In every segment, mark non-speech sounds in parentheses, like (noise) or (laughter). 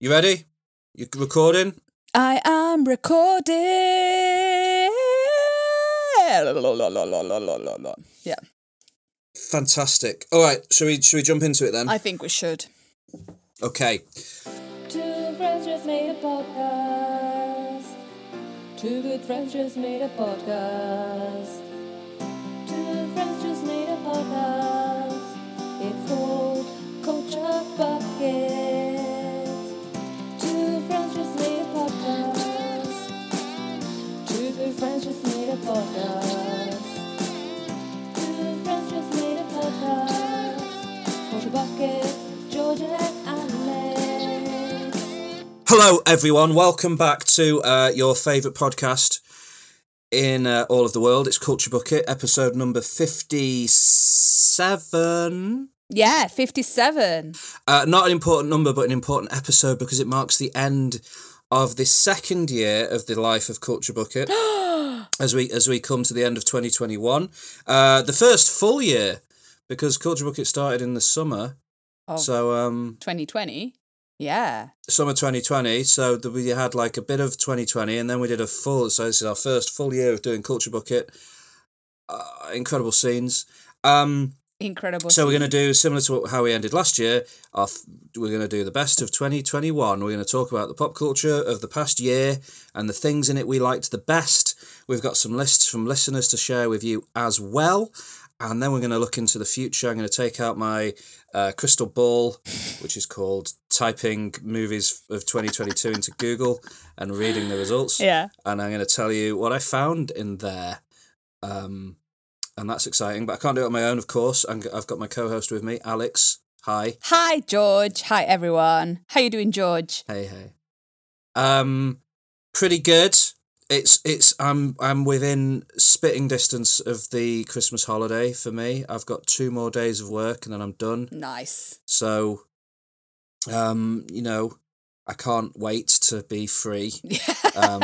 You ready? You recording? I am recording. Yeah, Fantastic. All right, should we shall we jump into it then? I think we should. Okay. Two friends just made a podcast. Two good friends just made a podcast. Two friends just made a podcast. It's called Culture Bucket. Two friends just made a podcast. Two friends just made a podcast. Culture Bucket, Georgia and Alex. Hello, everyone. Welcome back to uh, your favourite podcast in uh, all of the world. It's Culture Bucket, episode number fifty-seven. Yeah, fifty-seven. Uh, not an important number, but an important episode because it marks the end of the second year of the life of Culture Bucket. (gasps) as we as we come to the end of 2021, uh, the first full year because Culture Bucket started in the summer. Of So um, 2020. Yeah. summer 2020. So that we had like a bit of 2020, and then we did a full. So this is our first full year of doing Culture Bucket. Uh, incredible scenes. Um, Incredible. so we're going to do similar to how we ended last year. Our, we're going to do the best of 2021. We're going to talk about the pop culture of the past year and the things in it we liked the best. We've got some lists from listeners to share with you as well. And then we're going to look into the future. I'm going to take out my uh, crystal ball, which is called typing movies of 2022 into Google and reading the results Yeah. and I'm going to tell you what I found in there. Um, and that's exciting, but I can't do it on my own, of course. I'm, I've got my co-host with me, Alex. Hi. Hi, George. Hi, everyone. How you doing, George? Hey, hey. Um, pretty good. It's it's I'm I'm within spitting distance of the Christmas holiday for me. I've got two more days of work and then I'm done. Nice. So, um, you know, I can't wait to be free. (laughs) Um,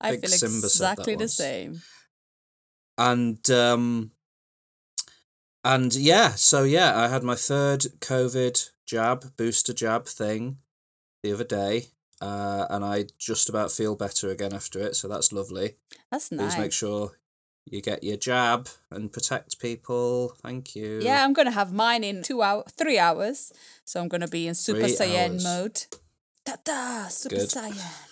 I feel Simba exactly the once. same. And um and yeah so yeah i had my third covid jab booster jab thing the other day uh and i just about feel better again after it so that's lovely That's please nice. make sure you get your jab and protect people thank you Yeah, I'm gonna have mine in two hour, three hours. So I'm gonna be in Super Three Saiyan hours. mode. Ta da! Super Good. Saiyan.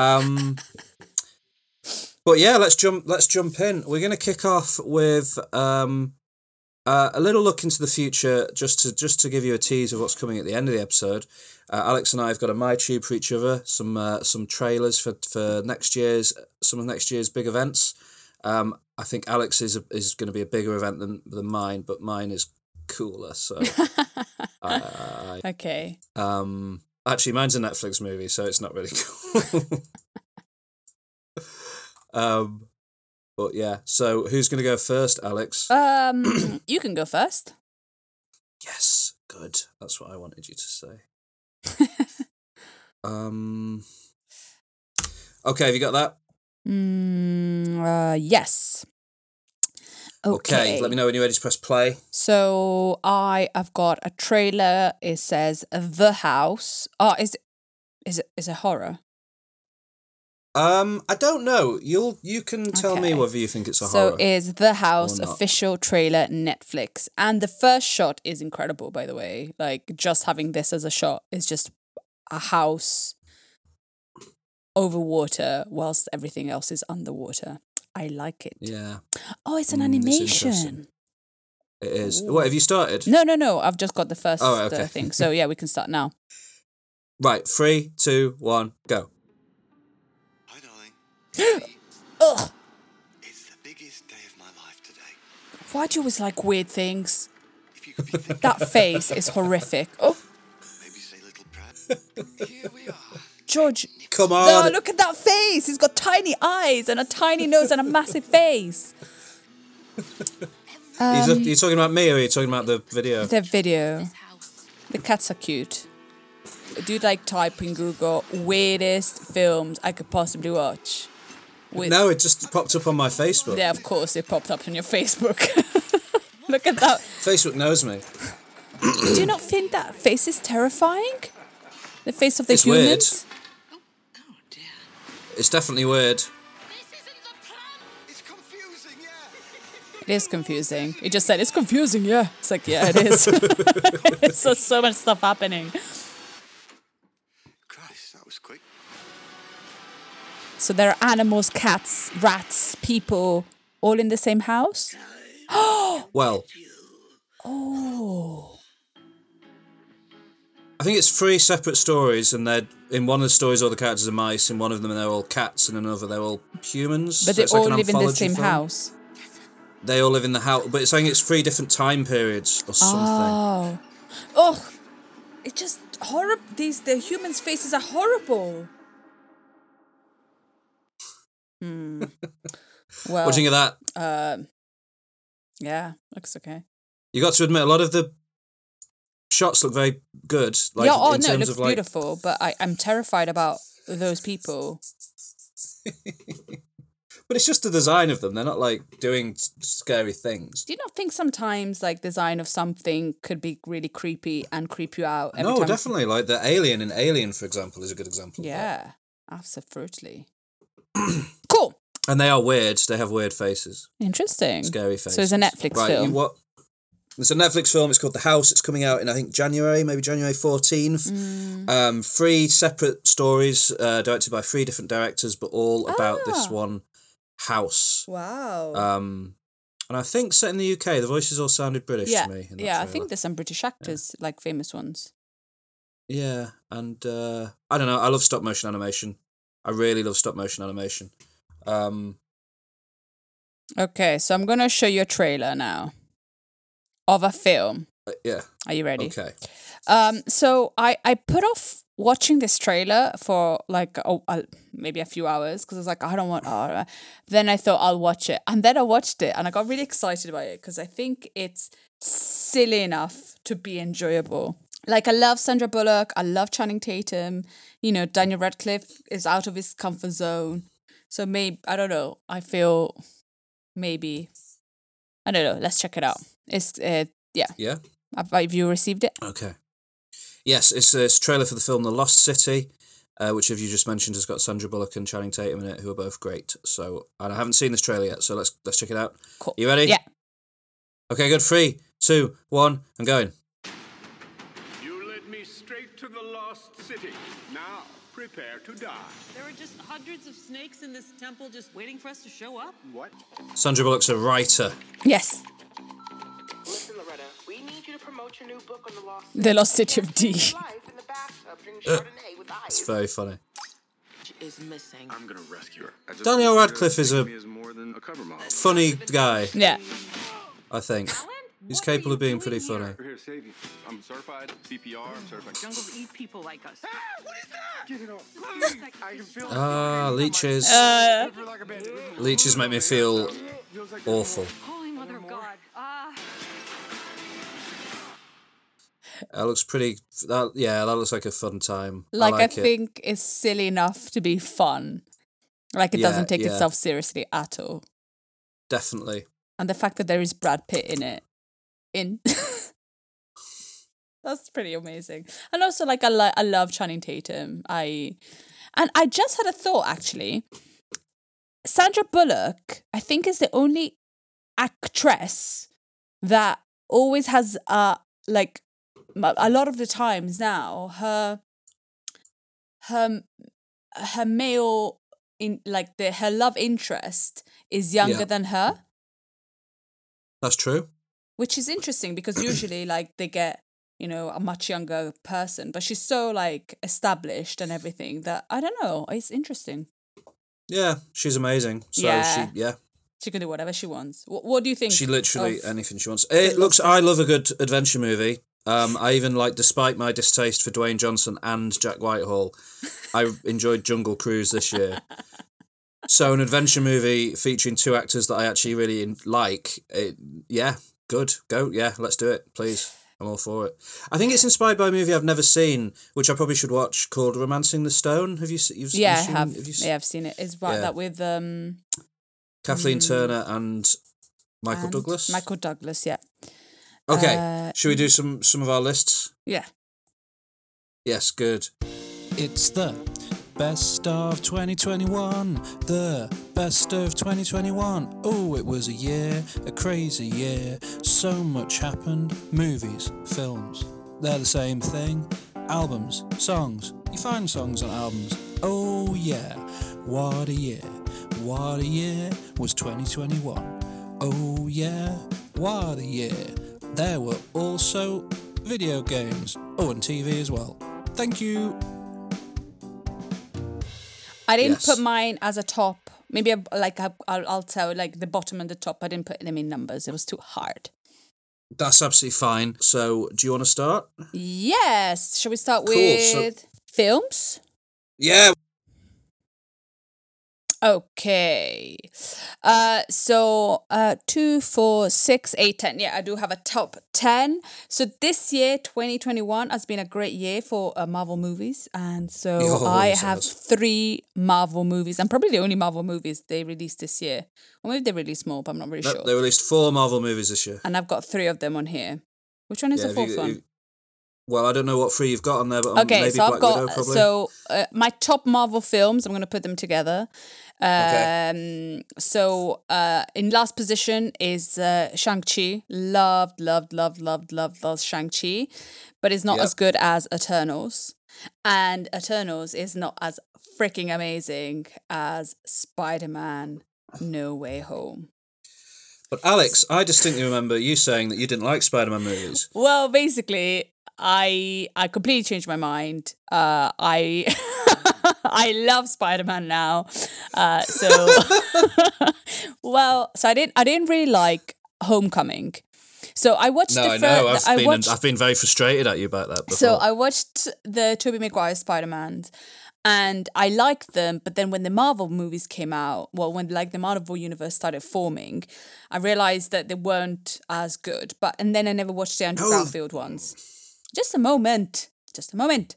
Um but yeah let's jump let's jump in. We're going to kick off with um uh, a little look into the future just to just to give you a tease of what's coming at the end of the episode. Uh, alex and i have got a my tube for each other some uh, some trailers for for next year's some of next year's big events. Um i think alex is a, is going to be a bigger event than than mine but mine is cooler so (laughs) I, Okay. um, actually, mine's a Netflix movie, so it's not really (laughs) cool. um, but yeah. So who's gonna go first, Alex? Um, (clears throat) you can go first. yes, good. That's what I wanted you to say. (laughs) um. Okay, have you got that? Mm, uh, yes. Okay. let me know when you're ready to press play. So I have got a trailer. It says The House. Oh, is it is it is it horror? Um, I don't know. You'll you can tell me whether you think it's a So horror. So is The House official trailer Netflix. And the first shot is incredible by the way. Like just having this as a shot is just a house over water whilst everything else is underwater. I like it. Yeah, Oh, it's an Mm, animation. it is. What have you started? No, no, no. I've just got the first Oh, uh, thing. (laughs) So yeah, we can start now. Right, three, two, one, go. Hi, darling. (gasps) Ugh. It's the biggest day of my life today. Why do you always like weird things? If you could be (laughs) That face is horrific. Oh, maybe say little prayer. (laughs) Here we are. George. Come Oh, on. look at that face. He's got tiny eyes and a tiny nose and a massive face. (laughs) He's a- um, you're talking about me or are you talking about the video? The video. The cats are cute. Do like type in Google weirdest films I could possibly watch. With No, it just popped up on my Facebook. Yeah, of course it popped up on your Facebook. (laughs) Look at that. Facebook knows me. Do you not think that face is terrifying? The face of the It's weird. Humans? It's definitely weird. It's confusing, yeah. It is confusing. It just said it's confusing, yeah. It's like, yeah, it is. it's (laughs) (laughs) so, so much stuff happening. Christ, that was quick. So there are animals, cats, rats, people, all in the same house? (gasps) Well, Oh. I think it's three separate stories, and they're in one of the stories all the characters are mice, in one of them they're all cats, and in another they're all humans. But So they it's like all an live in the same film. house. They all live in the house, but it's saying it's three different time periods or something. Oh. Oh. It just horrible. These the humans' faces are horrible. Hmm. Well, what do you think of that? um, (laughs) yeah, looks okay. You got to admit, a lot of the shots look very good. Like yeah, oh in no, it looks of like, beautiful, but I, I'm terrified about those people. (laughs) but it's just the design of them. They're not like doing scary things. Do you not think sometimes like design of something could be really creepy and creep you out? every No, definitely. Like the alien in Alien, for example, is a good example. Yeah, absolutely. (clears throat) cool. and they are weird. They have weird faces, Interesting. scary faces. So it's a Netflix right, film. You, what? It's a Netflix film. It's called The House. It's coming out in I think January, maybe January fourteenth. Mm. Um, three separate stories, uh, directed by three different directors, but all about this Ah. one house. Wow. Um, and I think set in the UK. The voices all sounded British yeah, to me. yeah. I think there's some British actors, like famous ones. Yeah, and uh, I don't know. I love stop motion animation. I really love stop motion animation. Um, Okay, so I'm gonna show you a trailer now of a film. uh, yeah. Are you ready? Okay. Um, so I I put off watching this trailer for like oh uh, maybe a few hours because I was like I don't want. (sighs) Oh. Then I thought I'll watch it, and then I watched it, and I got really excited about it because I think it's silly enough to be enjoyable. Like I love Sandra Bullock, I love Channing Tatum. You know, Daniel Radcliffe is out of his comfort zone, so maybe I don't know. I feel maybe I don't know. Let's check it out. It's uh, yeah. Yeah. Have, have you received it? Okay. Yes, it's a, it's trailer for the film The Lost City, uh, which, as you just mentioned, has got Sandra Bullock and Channing Tatum in it, who are both great. So, and I haven't seen this trailer yet, so let's let's check it out. Cool. You ready? Yeah. Okay, good. Three, two, one, I'm going. You led me straight to the lost city. Now, prepare to die. There are just hundreds of snakes in this temple just waiting for us to show up. What? Sandra Bullock's a writer. Yes. Listen, Loretta, we need you to promote your new book on the lost The Lost City of D. Life in the bathtub, with It's very funny. Is missing. I'm gonna rescue her. Daniel want you to Radcliffe is a of more than a cover model. Funny guy, Yeah. I think. He's capable of being pretty funny. We're here to save you. I'm certified CPR. I'm certified. Jungles eat people like us. What is that? Get it off. I can feel Ah, leeches. Uh, like a bandit. leeches make me feel awful. Holy mother of God. That looks pretty. That yeah, that looks like a fun time. like, I, like it. think it's silly enough to be fun. Like it Yeah, doesn't take yeah. itself seriously at all. definitely. And the fact that there is Brad Pitt in it. In (laughs) That's pretty amazing. And also like I li- I love Channing Tatum. I and I just had a thought actually. Sandra Bullock, I think is the only actress that always has uh like a lot of the times now her her her male in like the her love interest is younger Yeah. than her, That's true. which is interesting because usually like they get you know a much younger person, but she's so like established and everything that I don't know. It's interesting. Yeah, she's amazing. So Yeah. she yeah, She can do whatever she wants. What, what do you think? she literally of- anything she wants. It looks I love a good adventure movie. Um I even like despite my distaste for Dwayne Johnson and Jack Whitehall, I enjoyed Jungle Cruise this year. So an adventure movie featuring two actors that I actually really like. It, yeah, good. Go. Yeah, let's do it, please. I'm all for it. I think it's inspired by a movie I've never seen, which I probably should watch, called "Romancing the Stone." Have you? se- You've, yeah, I you've seen, have. you se- Yeah, I've seen it. It's about Yeah. that with um Kathleen Mm. Turner and Michael and Douglas. Michael Douglas. Yeah, Okay, Uh, should we do some some of our lists? yeah. Yes, good. It's the best of 2021. The best of 2021. Oh, it was a year, a crazy year. So much happened. Movies, films. They're the same thing. Albums, songs. You find songs on albums. Oh, yeah. What a year. What a year was 2021. Oh, yeah. What a year. There were also video games. Oh, and TV as well. Thank you. I didn't Yes. put mine as a top. Maybe I, like I, I'll, I'll tell like the bottom and the top. I didn't put them in numbers. It was too hard. That's absolutely fine. So, do you want to start? Yes. Shall we start Cool, so- with films? Yeah. Okay. Uh so uh two, four, six, eight, ten. Yeah, I do have a top ten. So this year, 2021, has been a great year for uh, Marvel movies. And so Oh, I have three Marvel movies. and probably the only Marvel movies they released this year. Or maybe they released more, but I'm not really No, sure. They released four Marvel movies this year. And I've got three of them on here. Which one is Yeah, the have you- fourth one? Well, I don't know what three you've got on there, but um, Okay, maybe so Black I've got Widow so uh, my top Marvel films. I'm going to put them together. Um, Okay. So uh, in last position is uh, Shang Chi. Loved, loved, loved, loved, loved, loved Shang Chi, but it's not Yep. as good as Eternals, and Eternals is not as freaking amazing as Spider Man No Way Home. But Alex, I distinctly remember you saying that you didn't like Spider-Man movies. Well, basically, I I completely changed my mind. Uh, I (laughs) I love Spider Man now. Uh, so (laughs) well, so I didn't I didn't really like Homecoming. So I watched No, the I know. I've I been watched I've been very frustrated at you about that before. so I watched the Tobey Maguire Spider Mans, and I liked them. But then when the Marvel movies came out, well, when like the Marvel universe started forming, I realized that they weren't as good. But and then I never watched the Andrew Garfield ones. Just a moment. Just a moment.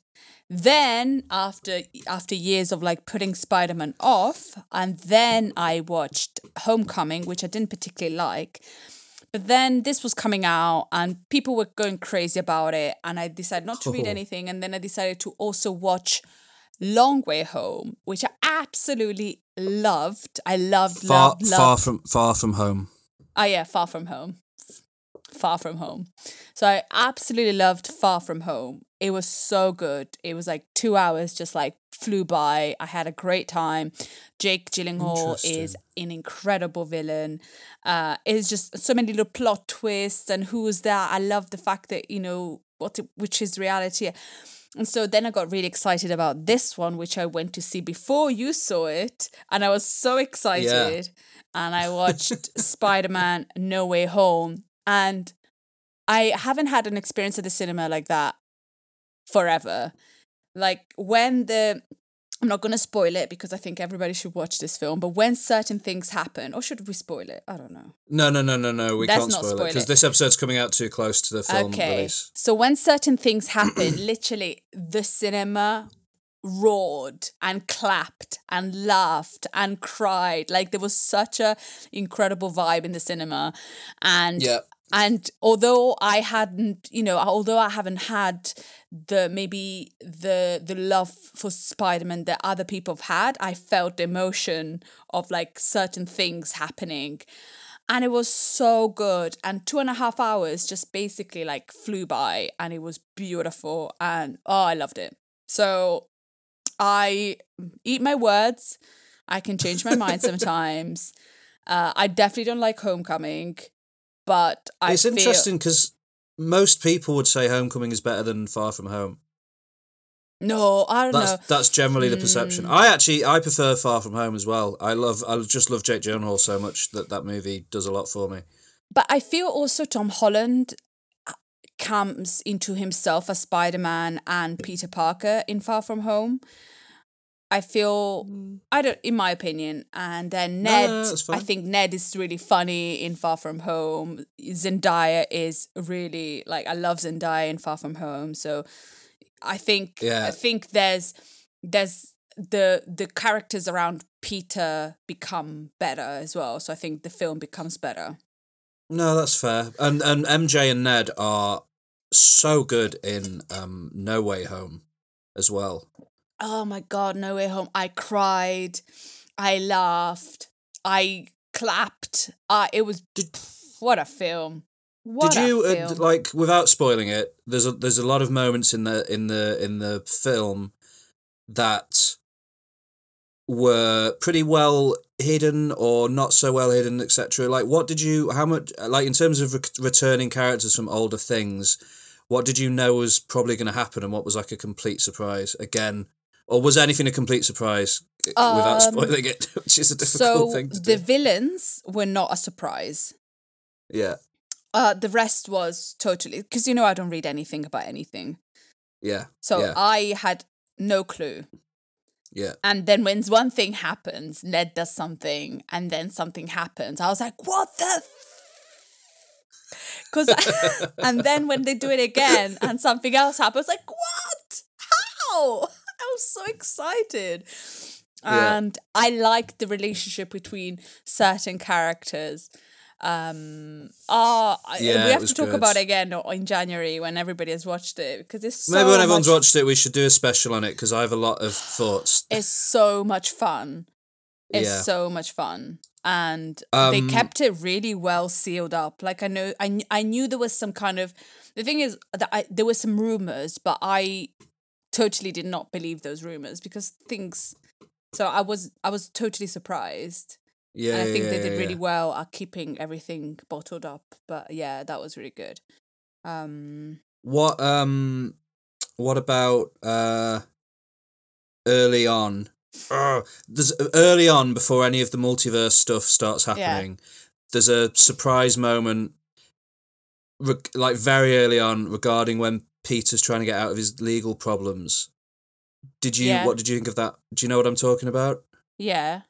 Then after after years of like putting Spider Man off, and then I watched Homecoming, which I didn't particularly like. But then this was coming out and people were going crazy about it. And I decided not to read Oh. anything. And then I decided to also watch Long Way Home, which I absolutely loved. I loved, far loved, far from far from home. Oh, yeah, Far From Home. Far From Home. So I absolutely loved Far From Home. It was so good. It was like two hours just like flew by. I had a great time. Jake Gyllenhaal is an incredible villain. Uh, it's just so many little plot twists and who is that? I love the fact that, you know, what which is reality. And so then I got really excited about this one, which I went to see before you saw it. And I was so excited. Yeah. And I watched (laughs) Spider Man No Way Home. And I haven't had an experience at the cinema like that forever. Like when the I'm not going to spoil it because I think everybody should watch this film, but when certain things happen, or should we spoil it? I don't know. No, no, no, no, no. We Let's can't not spoil, it because this episode's coming out too close to the film okay. release. So when certain things happen, (clears throat) literally the cinema roared and clapped and laughed and cried. Like there was such a incredible vibe in the cinema. And Yeah. And although I hadn't, you know, although I haven't had the maybe the the love for Spider-Man that other people have had, I felt the emotion of like certain things happening. And it was so good. And two and a half hours just basically like flew by and it was beautiful. And oh, I loved it. So I eat my words. I can change my mind (laughs) sometimes. Uh, I definitely don't like Homecoming, but I it's feel, interesting because most people would say Homecoming is better than Far From Home. No, I don't That's know. that's generally the perception. Hmm. I actually I prefer Far From Home as well. I love I just love Jake Gyllenhaal so much that that movie does a lot for me. But I feel also Tom Holland uh, comes into himself as Spider Man and Peter Parker in Far From Home. I feel I don't, in my opinion, and then Ned. no, no, that's I think Ned is really funny in Far From Home. Zendaya is really like I love Zendaya in Far From Home. So I think Yeah. I think there's there's the the characters around Peter become better as well. So I think the film becomes better. No, that's fair. And and MJ and Ned are so good in um No Way Home as well. Oh my god, No Way Home. I cried. I laughed. I clapped. Uh, it was (sniffs) what a film. What Did you a uh, like without spoiling it? There's a there's a lot of moments in the in the in the film that were pretty well hidden or not so well hidden, etc. Like, what did you? How much? Like in terms of re- returning characters from older things, what did you know was probably going to happen, and what was like a complete surprise again? Or was anything a complete surprise without Um, spoiling it, (laughs) which is a difficult so thing to the do? villains were not a surprise. Yeah, Uh, the rest was totally because you know I don't read anything about anything. yeah. So yeah, I had no clue. yeah. And then when one thing happens, Ned does something, and then something happens. I was like, "What the?" Because, (laughs) and then when they do it again, and something else happens, like, "What? How?" I was so excited, Yeah. and I liked the relationship between certain characters. Um, oh, Yeah, we have to talk good. about it again in January when everybody has watched it because it's so Maybe when everyone's much watched it, we should do a special on it because I have a lot of thoughts. it's so much fun. It's Yeah. so much fun. And Um, they kept it really well sealed up. Like I know I, I knew there was some kind of the thing is that I there were some rumors, but I totally did not believe those rumors because things so I was I was totally surprised. Yeah, and I think yeah, they yeah, did really yeah. well at keeping everything bottled up. But yeah, that was really good. Um What um, what about uh, early on? Ugh, there's early on before any of the multiverse stuff starts happening. There's a surprise moment, reg- like very early on, regarding when Peter's trying to get out of his legal problems. Did you? Yeah. What did you think of that? Do you know what I'm talking about? yeah.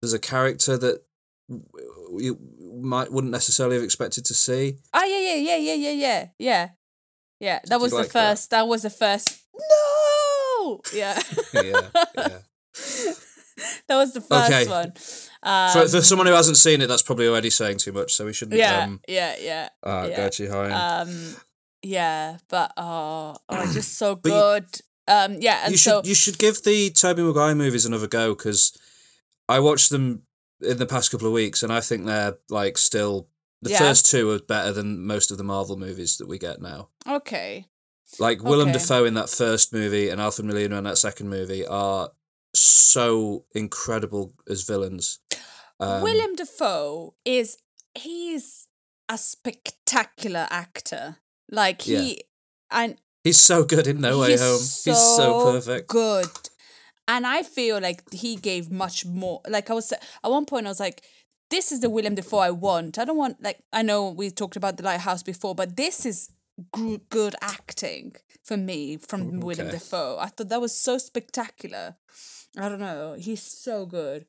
There's a character that you might wouldn't necessarily have expected to see. Oh yeah, yeah, yeah, yeah, yeah, yeah, yeah. Yeah, that was the like that? first. That? was the first. No. Yeah. (laughs) yeah, yeah. (laughs) that was the first Okay. one. Um, For, for someone who hasn't seen it, that's probably already saying too much. So we shouldn't. yeah, Um, yeah, yeah, uh, yeah. go too high. Um, yeah, but oh, oh, just so (clears throat) you- good. um, yeah, and you so should you should give the Tobey Maguire movies another go because I watched them in the past couple of weeks and I think they're like still the Yeah. first two are better than most of the Marvel movies that we get now. okay, Like Willem Okay. Dafoe in that first movie and Alfred Molina in that second movie are so incredible as villains. Um, Willem Dafoe is he's a spectacular actor. Like he and He's so good in No Way Home. He's so perfect. Good. And I feel like he gave much more. Like I was at one point, I was like, "This is the William Dafoe I want. I don't want like I know we talked about the Lighthouse before, but this is good acting for me from William. Dafoe. I thought that was so spectacular. I don't know. He's so good.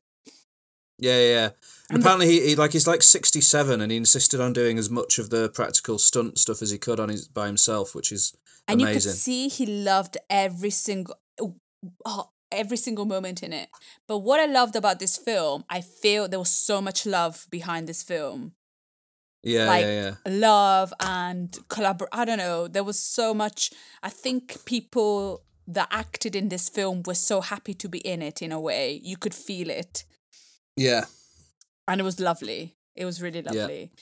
Yeah, yeah. And apparently, he, he like he's like sixty seven, and he insisted on doing as much of the practical stunt stuff as he could on his by himself, which is and you amazing. could see he loved every single oh, every single moment in it but what i loved about this film i feel there was so much love behind this film yeah, like yeah, yeah. love and collabor i don't know there was so much i think people that acted in this film were so happy to be in it in a way you could feel it Yeah, and it was lovely it was really lovely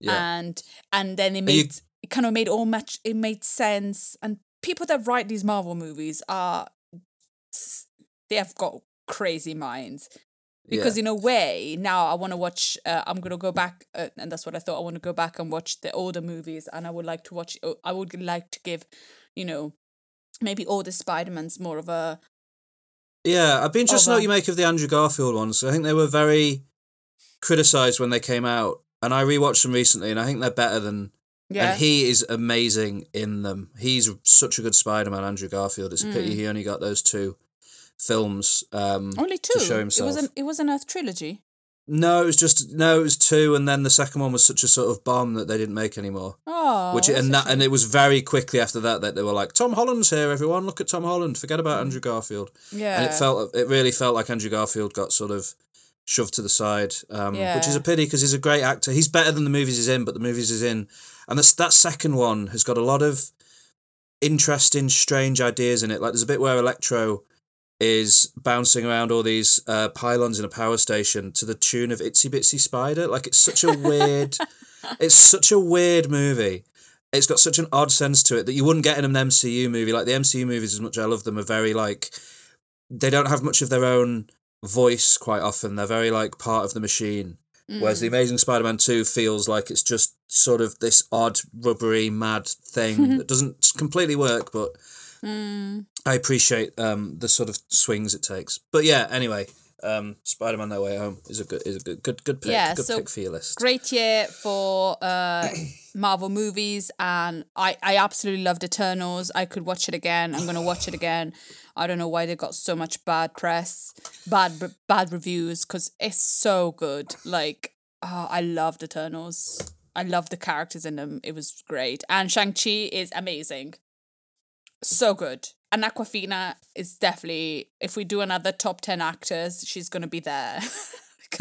yeah. and and then it Are you- made it kind of made all much it made sense and people that write these marvel movies are they have got crazy minds because Yeah. in a way now I want to watch. Uh, I'm gonna go back, uh, and that's what I thought. I want to go back and watch the older movies, and I would like to watch. I would like to give, you know, maybe all the Spider Mans more of a Yeah, I'd be interested to know what you make of the Andrew Garfield ones. I think they were very criticised when they came out, and I rewatched them recently, and I think they're better than. yeah. And he is amazing in them. He's such a good Spider Man, Andrew Garfield. It's a Mm. pity he only got those two films. Um, Only two. to show It wasn't. It was an Earth trilogy. No, it was just no, it was two, and then the second one was such a sort of bomb that they didn't make anymore. Oh, Which and that and it was very quickly after that that they were like Tom Holland's here, everyone. Look at Tom Holland. Forget about Andrew Garfield. yeah. And it felt it really felt like Andrew Garfield got sort of shoved to the side, um, which is a pity because he's a great actor. He's better than the movies he's in, but the movies he's in, and that's that second one has got a lot of interesting, strange ideas in it. Like there's a bit where Electro is bouncing around all these uh, pylons in a power station to the tune of Itsy Bitsy Spider. Like it's such a weird, (laughs) it's such a weird movie. It's got such an odd sense to it that you wouldn't get in an MCU movie. Like the MCU movies, as much as I love them, are very like they don't have much of their own voice quite often. They're very like part of the machine. Whereas Mm. the Amazing Spider-Man Two feels like it's just sort of this odd, rubbery, mad thing (laughs) that doesn't completely work, but Mm. I appreciate um, the sort of swings it takes. But yeah, anyway, um, Spider-Man: No Way Home is a good, is a good, good, good pick. Yeah, good so pick for your list. great year for uh, (coughs) Marvel movies, and I I absolutely loved Eternals. I could watch it again. I'm gonna watch it again. I don't know why they got so much bad press, bad bad reviews, because it's so good. Like, oh, I loved Eternals. I love the characters in them. It was great, and Shang Chi is amazing. So good. And Awkwafina is definitely. If we do another top ten actors, she's gonna be there. (laughs) (laughs)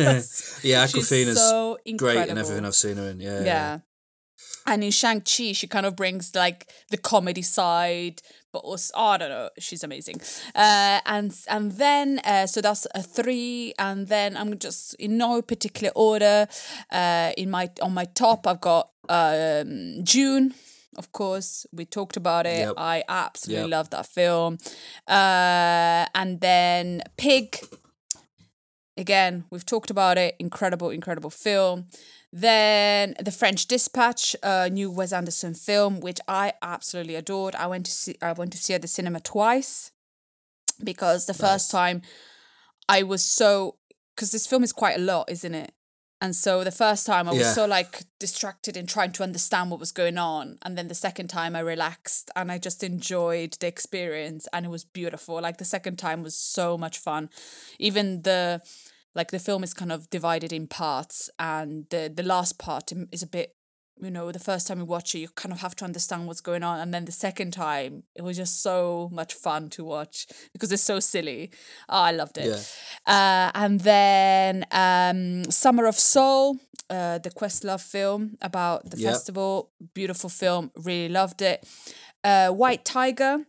Yeah, Awkwafina's so Great in everything I've seen her in. Yeah, Yeah. And in Shang-Chi, she kind of brings like the comedy side, but also, oh, I don't know, she's amazing. Uh, and and then, uh, so that's a three. And then I'm just in no particular order. Uh, in my On my top, I've got um, Dune. Of course, we talked about it. Yep. I absolutely Yep. love that film. Uh, and then Pig, again we've talked about it incredible incredible film then the french dispatch a new wes anderson film which i absolutely adored i went to see i went to see it at the cinema twice because the first time i was so because this film is quite a lot isn't it and so the first time i was Yeah. so like distracted in trying to understand what was going on. And then the second time i relaxed and i just enjoyed the experience and it was beautiful. Like the second time was so much fun. Even the like the film is kind of divided in parts and the the last part is a bit you know the first time you watch it you kind of have to understand what's going on. And then the second time it was just so much fun to watch because it's so silly. Oh, i loved it. Uh, and then um, summer of soul uh, the questlove film about the Yep. festival. Beautiful film. Really loved it. Uh, white tiger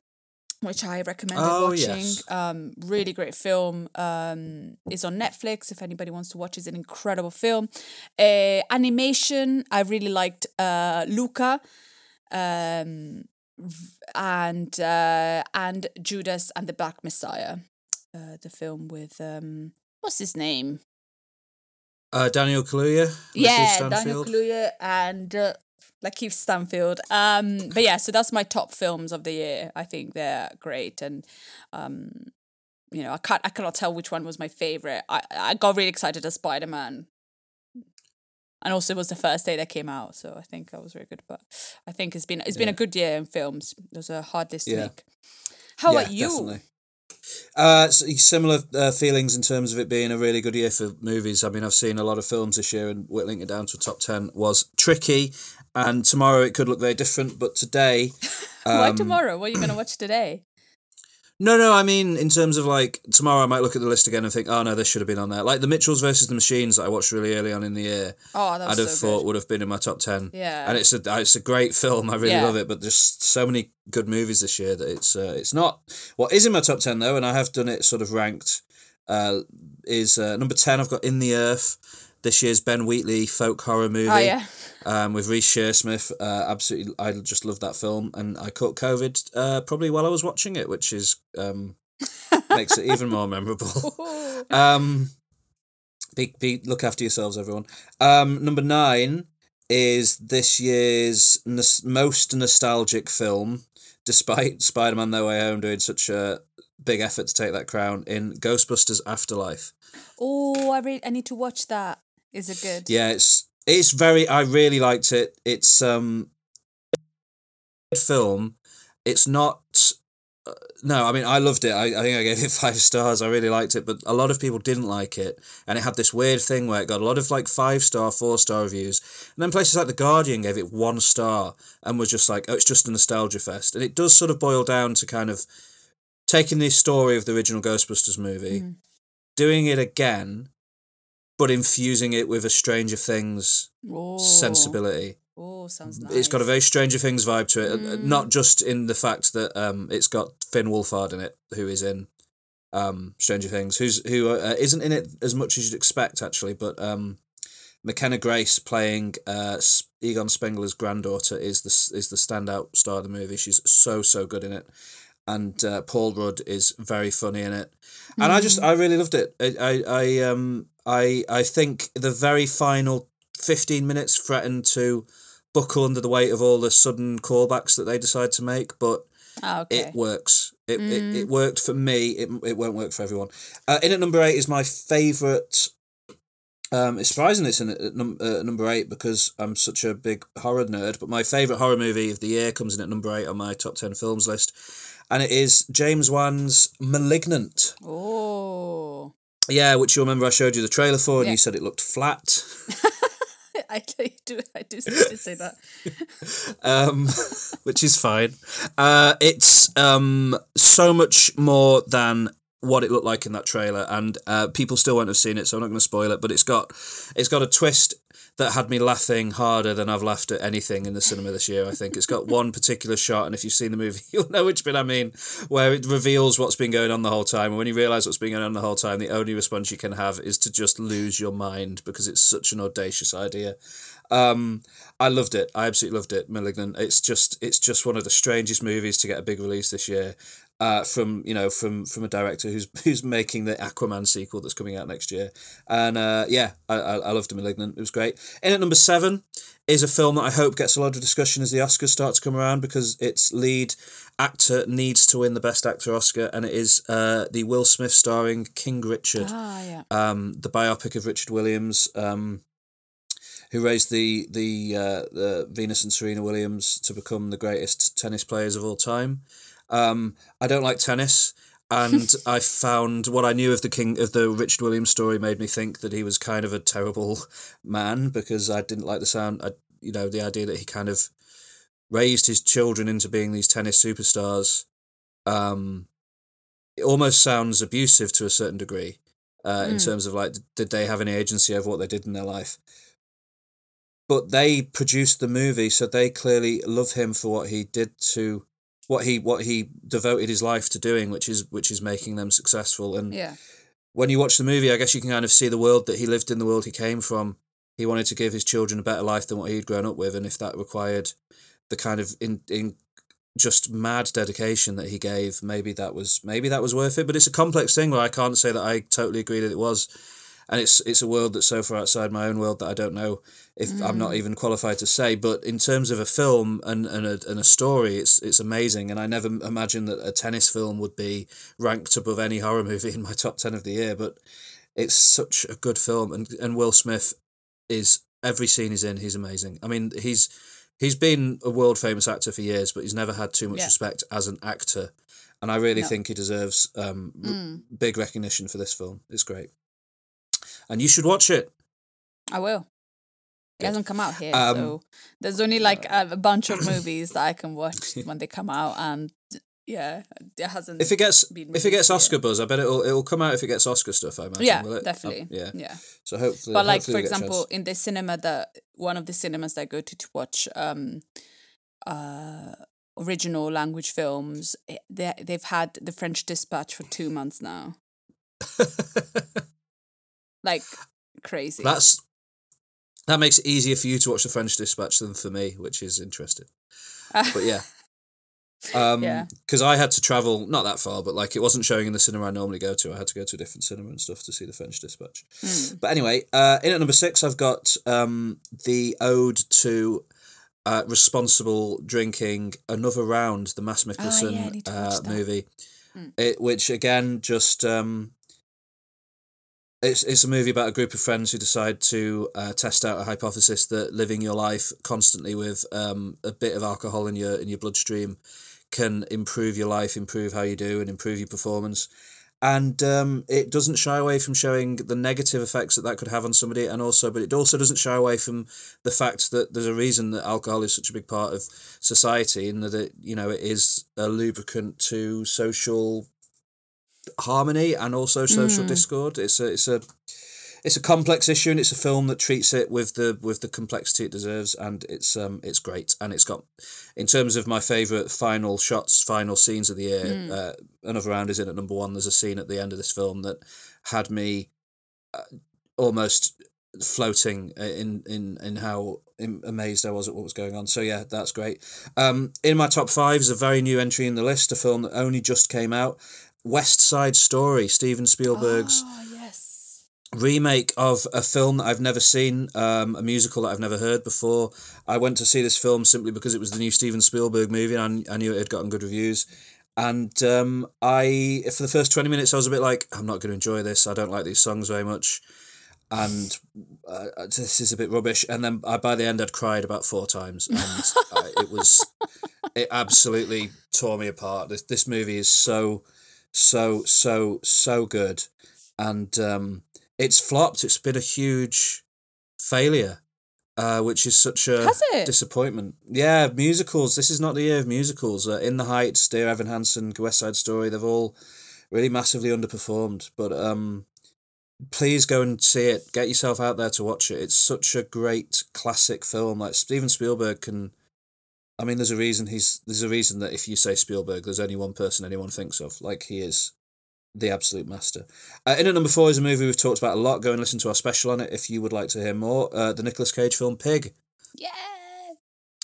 which I recommended Oh, watching. yes. Um, really great film. Um, is on Netflix. If anybody wants to watch, it's an incredible film. Uh, animation. I really liked uh, Luca, um, and uh, and Judas and the Black Messiah. Uh, the film with um, what's his name? Uh, Daniel Kaluuya. Yeah, Daniel Kaluuya and uh, Lakeith Stanfield. Um, but yeah, so that's my top films of the year. I think they're great, and um, you know, I can't, I cannot tell which one was my favorite. I, I got really excited at Spider Man, and also it was the first day that came out, so I think that was very good. But I think it's been it's been a good year in films. It was a hard list to Yeah. make. How Yeah, about you? Definitely. Uh, similar uh, feelings in terms of it being a really good year for movies. I mean, I've seen a lot of films this year, and whittling it down to a top ten was tricky. And tomorrow it could look very different, but today, (laughs) Why um, tomorrow? What are you gonna watch today? No, no, I mean in terms of like tomorrow, I might look at the list again and think, oh no, this should have been on there. Like the Mitchells versus the Machines that I watched really early on in the year. Oh, that I'd have so thought good. would have been in my top ten. Yeah. and it's a it's a great film. I really Yeah. love it, but there's so many good movies this year that it's uh, it's not. What is in my top ten though, and I have done it sort of ranked, uh, is uh, number ten. I've got In the Earth. This year's Ben Wheatley folk horror movie. Oh yeah. Um, with Reece Shearsmith, uh, absolutely, I just love that film, and I caught COVID uh, probably while I was watching it, which is um, (laughs) makes it even more memorable. Um, Be, be look after yourselves, everyone. Um, number nine is this year's nos- most nostalgic film, despite Spider Man No Way Home doing such a big effort to take that crown in Ghostbusters Afterlife. Oh, I really I need to watch that. Is it good? Yeah, it's it's very. I really liked it. It's um, film. It's not. Uh, no, I mean I loved it. I, I think I gave it (laughs) five stars. I really liked it, but a lot of people didn't like it, and it had this weird thing where it got a lot of like five star, four star reviews, and then places like the Guardian gave it one star and was just like, oh, it's just a nostalgia fest, and it does sort of boil down to kind of taking the story of the original Ghostbusters movie, Mhm. doing it again, but infusing it with a Stranger Things sensibility. Oh, sounds nice. It's got a very Stranger Things vibe to it, uh, uh, Mm. not just in the fact that um, it's got Finn Wolfhard in it, who is in um, Stranger Things, who's who uh, isn't in it as much as you'd expect actually, but um, McKenna Grace playing uh, Egon Spengler's granddaughter is the is the standout star of the movie. She's so so good in it, and uh, Paul Rudd is very funny in it, and I just I really loved it. I I, I um I I think the very final fifteen minutes threatened to buckle under the weight of all the sudden callbacks that they decide to make, but Ah, okay. it works. It, it, it worked for me. It, it won't work for everyone. Uh, in at number eight is my favourite. Um, it's surprising it's in at num- uh, number eight because I'm such a big horror nerd. But my favourite horror movie of the year comes in at number eight on my top ten films list, and it is James Wan's *Malignant*. Oh. Yeah, which you remember I showed you the trailer for, and Yeah. you said it looked flat. (laughs) I do I do say that. (laughs) um, (laughs) which is fine. Uh, it's um, so much more than what it looked like in that trailer, and uh, people still won't have seen it, so I'm not going to spoil it. But it's got it's got a twist that had me laughing harder than I've laughed at anything in the cinema this year. I think it's got (laughs) one particular shot, and if you've seen the movie, (laughs) you'll know which bit I mean, where it reveals what's been going on the whole time. And when you realise what's been going on the whole time, the only response you can have is to just lose your mind because it's such an audacious idea. Um, I loved it. I absolutely loved it. Malignant. It's just it's just one of the strangest movies to get a big release this year. Uh, from you know from from a director who's who's making the Aquaman sequel that's coming out next year, and uh, yeah, I, I I loved the Malignant. It was great. In at number seven is a film that I hope gets a lot of discussion as the Oscars start to come around because its lead actor needs to win the Best Actor Oscar, and it is uh, the Will Smith starring King Richard Ah, yeah. um, the biopic of Richard Williams, um, who raised the the uh, the Venus and Serena Williams to become the greatest tennis players of all time. Um, I don't like tennis, and (laughs) I found what I knew of the King of the Richard Williams story made me think that he was kind of a terrible man because I didn't like the sound. I, you know, the idea that he kind of raised his children into being these tennis superstars. Um, it almost sounds abusive to a certain degree uh, in Mm. terms of like, did they have any agency over what they did in their life? But they produced the movie, so they clearly love him for what he did to, what he what he devoted his life to doing, which is which is making them successful. And Yeah. when you watch the movie, I guess you can kind of see the world that he lived in, the world he came from. He wanted to give his children a better life than what he'd grown up with, and if that required the kind of in in just mad dedication that he gave, maybe that was maybe that was worth it. But it's a complex thing where I can't say that I totally agree that it was, and it's it's a world that's so far outside my own world that I don't know if I'm not even qualified to say. But in terms of a film and and a, and a story, it's it's amazing, and I never imagined that a tennis film would be ranked above any horror movie in my top ten of the year. But it's such a good film, and and Will Smith is every scene he's in, he's amazing. I mean, he's he's been a world famous actor for years, but he's never had too much Yeah. respect as an actor, and I really No. think he deserves um, Mm. big recognition for this film. It's great, and you should watch it. I will. It hasn't come out here, Um, so there's only like a, a bunch of (coughs) movies that I can watch (laughs) when they come out, and yeah, it hasn't. If it gets been if it gets Oscar yet. buzz, I bet it'll it'll come out if it gets Oscar stuff. I imagine. yeah? Um, definitely, yeah. yeah. So hopefully, But like hopefully for we get a chance. example, in the cinema that one of the cinemas that I go to to watch um, uh, original language films, eh, they they've had the French Dispatch for two months now. (laughs) Like crazy. That's that makes it easier for you to watch the French Dispatch than for me, which is interesting. But yeah, (laughs) Um, Yeah. Because I had to travel not that far, but like it wasn't showing in the cinema I normally go to. I had to go to a different cinema and stuff to see the French Dispatch. Hmm. But anyway, uh, in at number six, I've got um, the ode to uh, responsible drinking, another round, the Mads Mikkelsen Ah, I need to uh, movie, Mm. it, which again just um, it's it's a movie about a group of friends who decide to uh, test out a hypothesis that living your life constantly with um, a bit of alcohol in your in your bloodstream can improve your life, improve how you do, and improve your performance. And um, it doesn't shy away from showing the negative effects that that could have on somebody, and also, but it also doesn't shy away from the fact that there's a reason that alcohol is such a big part of society, and that it, you know, it is a lubricant to social harmony and also social discord. It's a, it's a, it's a complex issue, and it's a film that treats it with the with the complexity it deserves, and it's um it's great, and it's got, in terms of my favorite final shots, final scenes of the year, uh, another round is in at number one. There's a scene at the end of this film that had me uh, almost floating in in in how amazed I was at what was going on. So yeah, that's great. Um, in my top five is a very new entry in the list, a film that only just came out, West Side Story, Steven Spielberg's Oh yes. remake of a film that I've never seen, um, a musical that I've never heard before. I went to see this film simply because it was the new Steven Spielberg movie and I, knew it had gotten good reviews. And um, I, for the first 20 minutes, I was a bit like, I'm not going to enjoy this. I don't like these songs very much. And uh, this is a bit rubbish. And then I, by the end, I'd cried about four times. And I, (laughs) it was, it absolutely tore me apart. This, this movie is so, so, so, so good. And um, it's flopped. It's been a huge failure, uh, which is such a disappointment. Yeah, musicals. This is not the year of musicals. Uh, In the Heights, Dear Evan Hansen, West Side Story, they've all really massively underperformed. But um, please go and see it. Get yourself out there to watch it. It's such a great classic film. Like Steven Spielberg can. I mean, there's a reason he's. There's a reason that if you say Spielberg, there's only one person anyone thinks of. Like he is the absolute master. Uh, in at number four is a movie we've talked about a lot. Go and listen to our special on it if you would like to hear more. Uh, the Nicolas Cage film Pig. Yeah.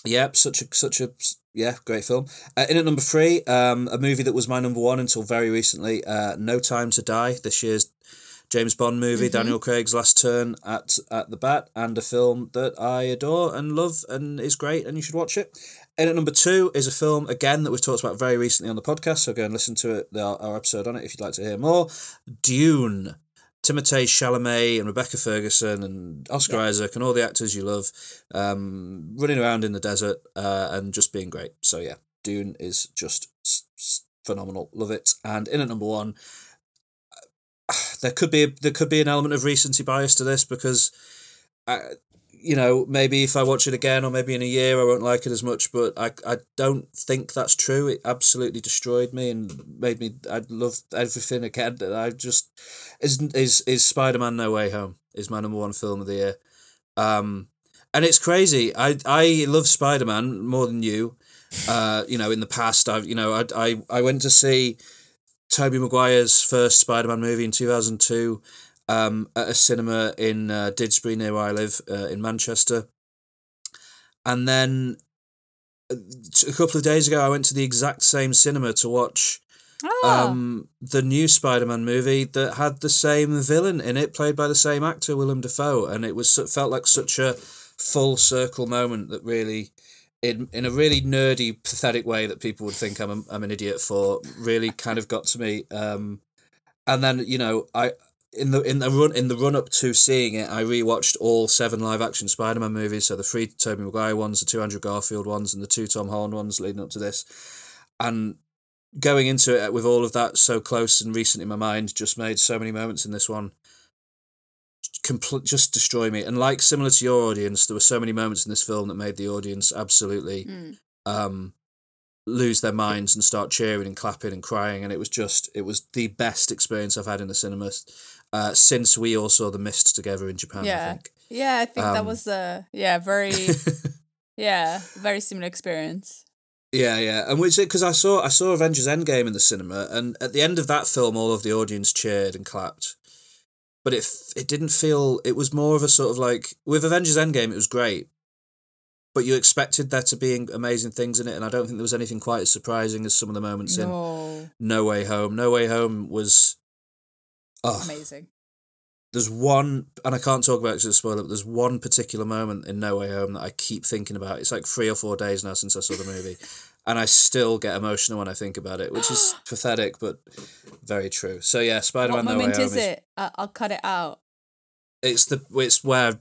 Yep, such a such a yeah, great film. Uh, in at number three, um, a movie that was my number one until very recently. Uh, no Time to Die. This year's James Bond movie, Daniel Craig's last turn at at the bat, and a film that I adore and love and is great, and you should watch it. In at number two is a film again that we've talked about very recently on the podcast. So go and listen to it, our, our episode on it, if you'd like to hear more. Dune. Timothée Chalamet and Rebecca Ferguson and Oscar Isaac and all the actors you love, um, running around in the desert uh, and just being great. So yeah, Dune is just phenomenal. Love it. And in at number one, (sighs) there could be a, there could be an element of recency bias to this because, I, you know, maybe if I watch it again or maybe in a year I won't like it as much. But I I don't think that's true. It absolutely destroyed me and made me. I love everything again. That I just is is is Spider Man No Way Home is my number one film of the year. Um, and it's crazy. I I love Spider Man more than you. Uh, you know, in the past, I've you know I I I went to see Tobey Maguire's first Spider Man movie in two thousand two. Um, at a cinema in uh, Didsbury near where I live uh, in Manchester, and then uh, a couple of days ago I went to the exact same cinema to watch Oh. um, the new Spider-Man movie that had the same villain in it, played by the same actor, Willem Dafoe, and it was felt like such a full circle moment that really, in in a really nerdy, pathetic way that people would think I'm a, I'm an idiot for, really kind of got to me. Um, and then you know I. In the in the run in the run up to seeing it, I rewatched all seven live action Spider Man movies. So the three Tobey Maguire ones, the two Andrew Garfield ones, and the two Tom Holland ones leading up to this. And going into it with all of that so close and recent in my mind just made so many moments in this one complete just destroy me and like similar to your audience there were so many moments in this film that made the audience absolutely Mm. um lose their minds and start cheering and clapping and crying and it was just it was the best experience i've had in the cinemas uh since we all saw the mist together in japan i Yeah. think Yeah, I think that Um, was a yeah, very (laughs) yeah, very similar experience. Yeah, yeah, and which because I saw I saw Avengers Endgame in the cinema, and at the end of that film, all of the audience cheered and clapped, but it it didn't feel. It was more of a sort of like with Avengers Endgame, it was great, but you expected there to be amazing things in it, and I don't think there was anything quite as surprising as some of the moments in No, No Way Home. No Way Home was. Oh, amazing. there's one, and I can't talk about it because it's a spoiler, but there's one particular moment in No Way Home that I keep thinking about. It's like three or four days now since I saw the movie, (laughs) and I still get emotional when I think about it, which is (gasps) pathetic, but very true. So yeah, Spider Man No Way Home. moment is it? I'll cut it out. It's the it's where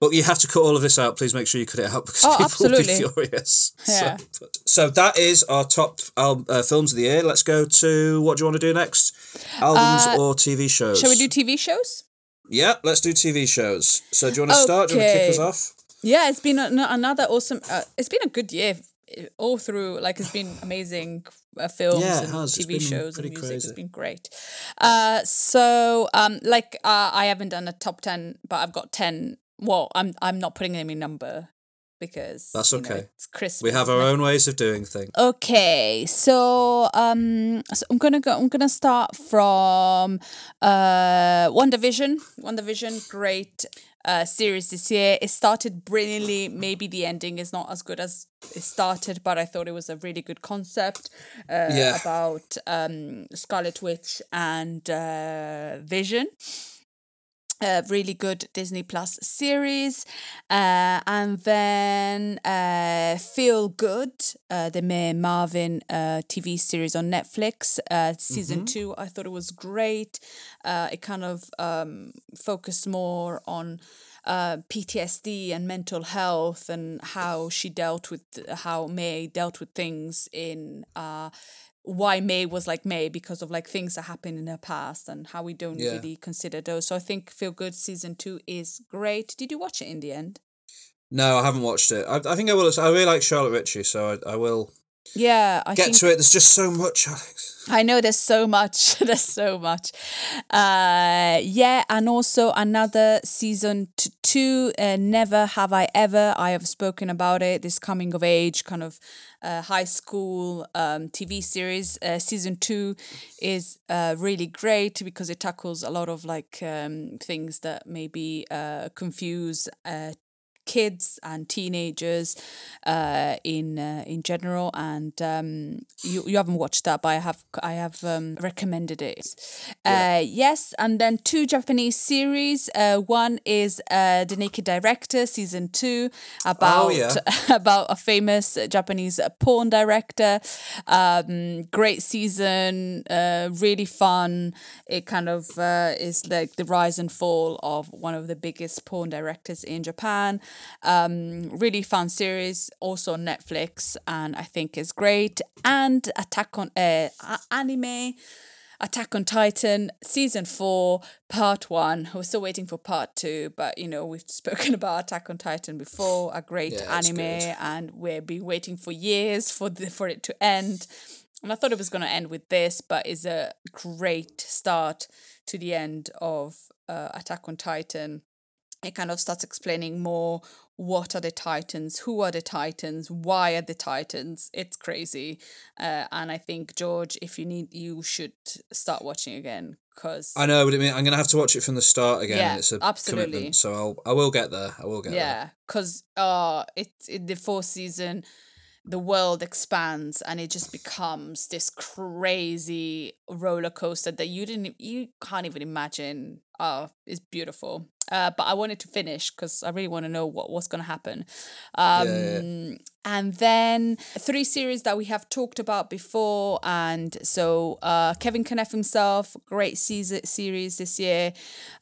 But you have to cut all of this out. Please make sure you cut it out because Oh, people absolutely. will be furious. Yeah. So, so that is our top al- uh, films of the year. Let's go to what do you want to do next? Albums Uh, or TV shows? Shall we do TV shows? Yeah, let's do TV shows. So do you want to start? Do you want to kick us off? Yeah, it's been another awesome. Uh, it's been a good year uh, all through. Like it's been amazing uh, films Yeah, and. TV shows and music. It's crazy. been great. Uh, so um, like uh, I haven't done a top ten, but I've got ten. Well, I'm I'm not putting them in number because That's you know, okay. it's Christmas. We have our own ways of doing things. Okay, so um, so I'm gonna go. I'm gonna start from uh, WandaVision. One Division, great uh series this year. It started brilliantly. Maybe the ending is not as good as it started, but I thought it was a really good concept uh, Yeah. about um Scarlet Witch and uh, Vision a really good Disney Plus series. Uh, and then uh, Feel Good, uh, the Mae Martin uh, TV series on Netflix, uh, season two. I thought it was great. Uh, it kind of um, focused more on. Uh, PTSD and mental health and how she dealt with how May dealt with things in uh, why May was like May because of like things that happened in her past and how we don't Yeah. really consider those. So I think Feel Good season two is great. Did you watch it in the end? No, I haven't watched it. I, I think I will. I really like Charlotte Ritchie, so I, I will Yeah, I get think to it. There's just so much, Alex. I know there's so much. (laughs) there's so much. Uh, yeah, and also another season t- two. Uh, Never have I ever. I have spoken about it. This coming of age kind of uh, high school um, TV series. Uh, season two is uh, really great because it tackles a lot of like um, things that maybe uh, confuse. Kids and teenagers uh, in uh, in general. And um, you you haven't watched that but I have I have um, recommended it. Uh, yes and then two Japanese series. Uh, one is uh, The Naked Director season two about yeah. (laughs) about a famous Japanese porn director. Um, great season uh, really fun. It kind of uh, is like the rise and fall of one of the biggest porn directors in Japan um, really fun series, also on Netflix, and I think is great. And Attack on uh, anime, Attack on Titan season four, part one. We're still waiting for part two, but you know we've (laughs) spoken about Attack on Titan before. A great Yeah, anime, good. and we've been waiting for years for the, for it to end. And I thought it was going to end with this, but is a great start to the end of uh, Attack on Titan it kind of starts explaining more what are the titans who are the titans why are the titans it's crazy uh, and i think george if you need you should start watching again because I know, but I mean, I'm gonna have to watch it from the start again. Yeah, it's a absolutely. commitment, so I'll I will get there. I will get there. yeah because uh it's in the fourth season the world expands and it just becomes this crazy roller coaster that you didn't you can't even imagine oh it's beautiful uh, but I wanted to finish because I really want to know what what's going to happen. Um, yeah. And then three series that we have talked about before, and so uh, Kevin Can F himself, great season series this year,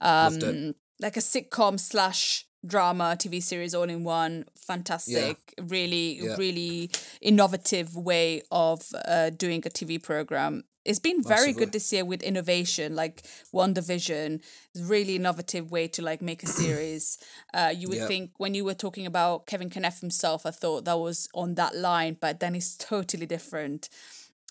um, like a sitcom slash drama TV series all in one. Fantastic, really, Yeah. really innovative way of uh, doing a TV program. It's been very Massively. good this year with innovation, like WandaVision, really innovative way to like make a (clears throat) series. Uh, you would Yeah. think when you were talking about Kevin Can F himself, I thought that was on that line, but then it's totally different.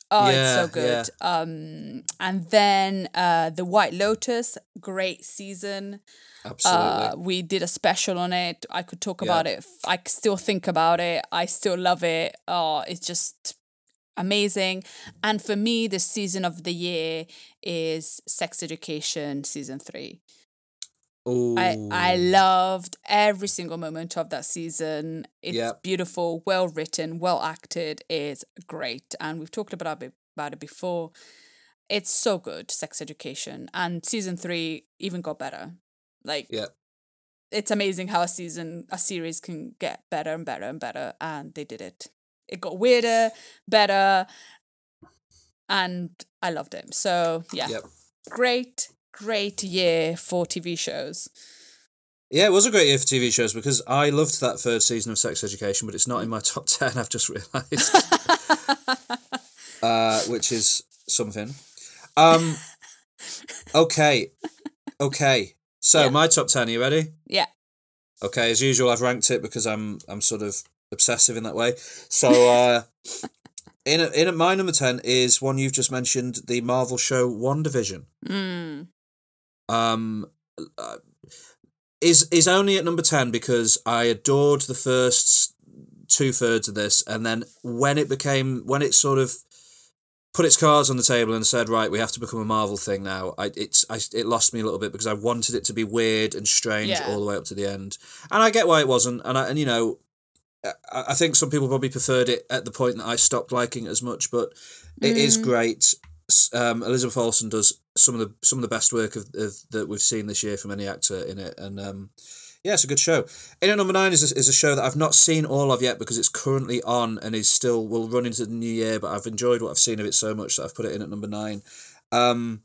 Oh, Yeah, it's so good. Um, and then uh, the White Lotus, great season. Absolutely. Uh, we did a special on it. I could talk Yeah. about it. I still think about it. I still love it. Oh, it's just amazing. And for me, the season of the year is Sex Education season three. I I loved every single moment of that season. It's Yep. beautiful, well written, well acted. It's great, and we've talked about it about it before. It's so good, Sex Education, and season three even got better. Like Yeah. it's amazing how a season, a series can get better and better and better, and they did it. It got weirder, better, and I loved it. So yeah, Yep. great, great year for TV shows. Yeah, it was a great year for TV shows because I loved that third season of Sex Education, but it's not in my (laughs) top 10, I've just realised. (laughs) uh, which is something. Um, (laughs) okay. Okay. So, Yeah. my top 10, are you ready? Yeah. Okay, as usual, I've ranked it because I'm I'm sort of obsessive in that way. So, uh, in in my number 10 is one you've just mentioned, the Marvel show WandaVision. Mm. Um is is only at number 10 because I adored the first two thirds of this and then when it became when it sort of put its cards on the table and said right we have to become a Marvel thing now I it's I, it lost me a little bit because I wanted it to be weird and strange Yeah. all the way up to the end and I get why it wasn't and I and you know I, I think some people probably preferred it at the point that I stopped liking it as much but it is Mm. great S- um, Elizabeth Olsen does some of the some of the best work of, of that we've seen this year from any actor in it, and um, yeah, it's a good show. In at number nine is a, is a show that I've not seen all of yet because it's currently on and is still will run into the new year. But I've enjoyed what I've seen of it so much that I've put it in at number nine. Um,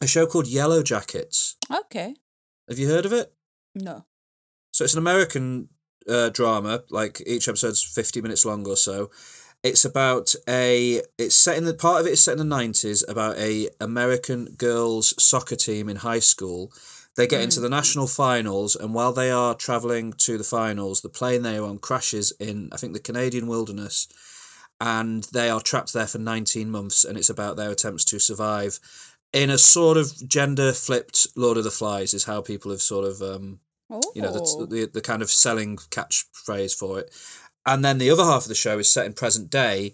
a show called Yellow Jackets. Okay. Have you heard of it? No. So it's an American uh, drama. Like each episode's fifty minutes long or so. It's about a. It's set in the part of it is set in the nineties about a American girls soccer team in high school. They get into the national finals, and while they are traveling to the finals, the plane they are on crashes in I think the Canadian wilderness, and they are trapped there for nineteen months, and it's about their attempts to survive. In a sort of gender flipped Lord of the Flies is how people have sort of um, Oh. you know the, the the kind of selling catchphrase for it and then the other half of the show is set in present day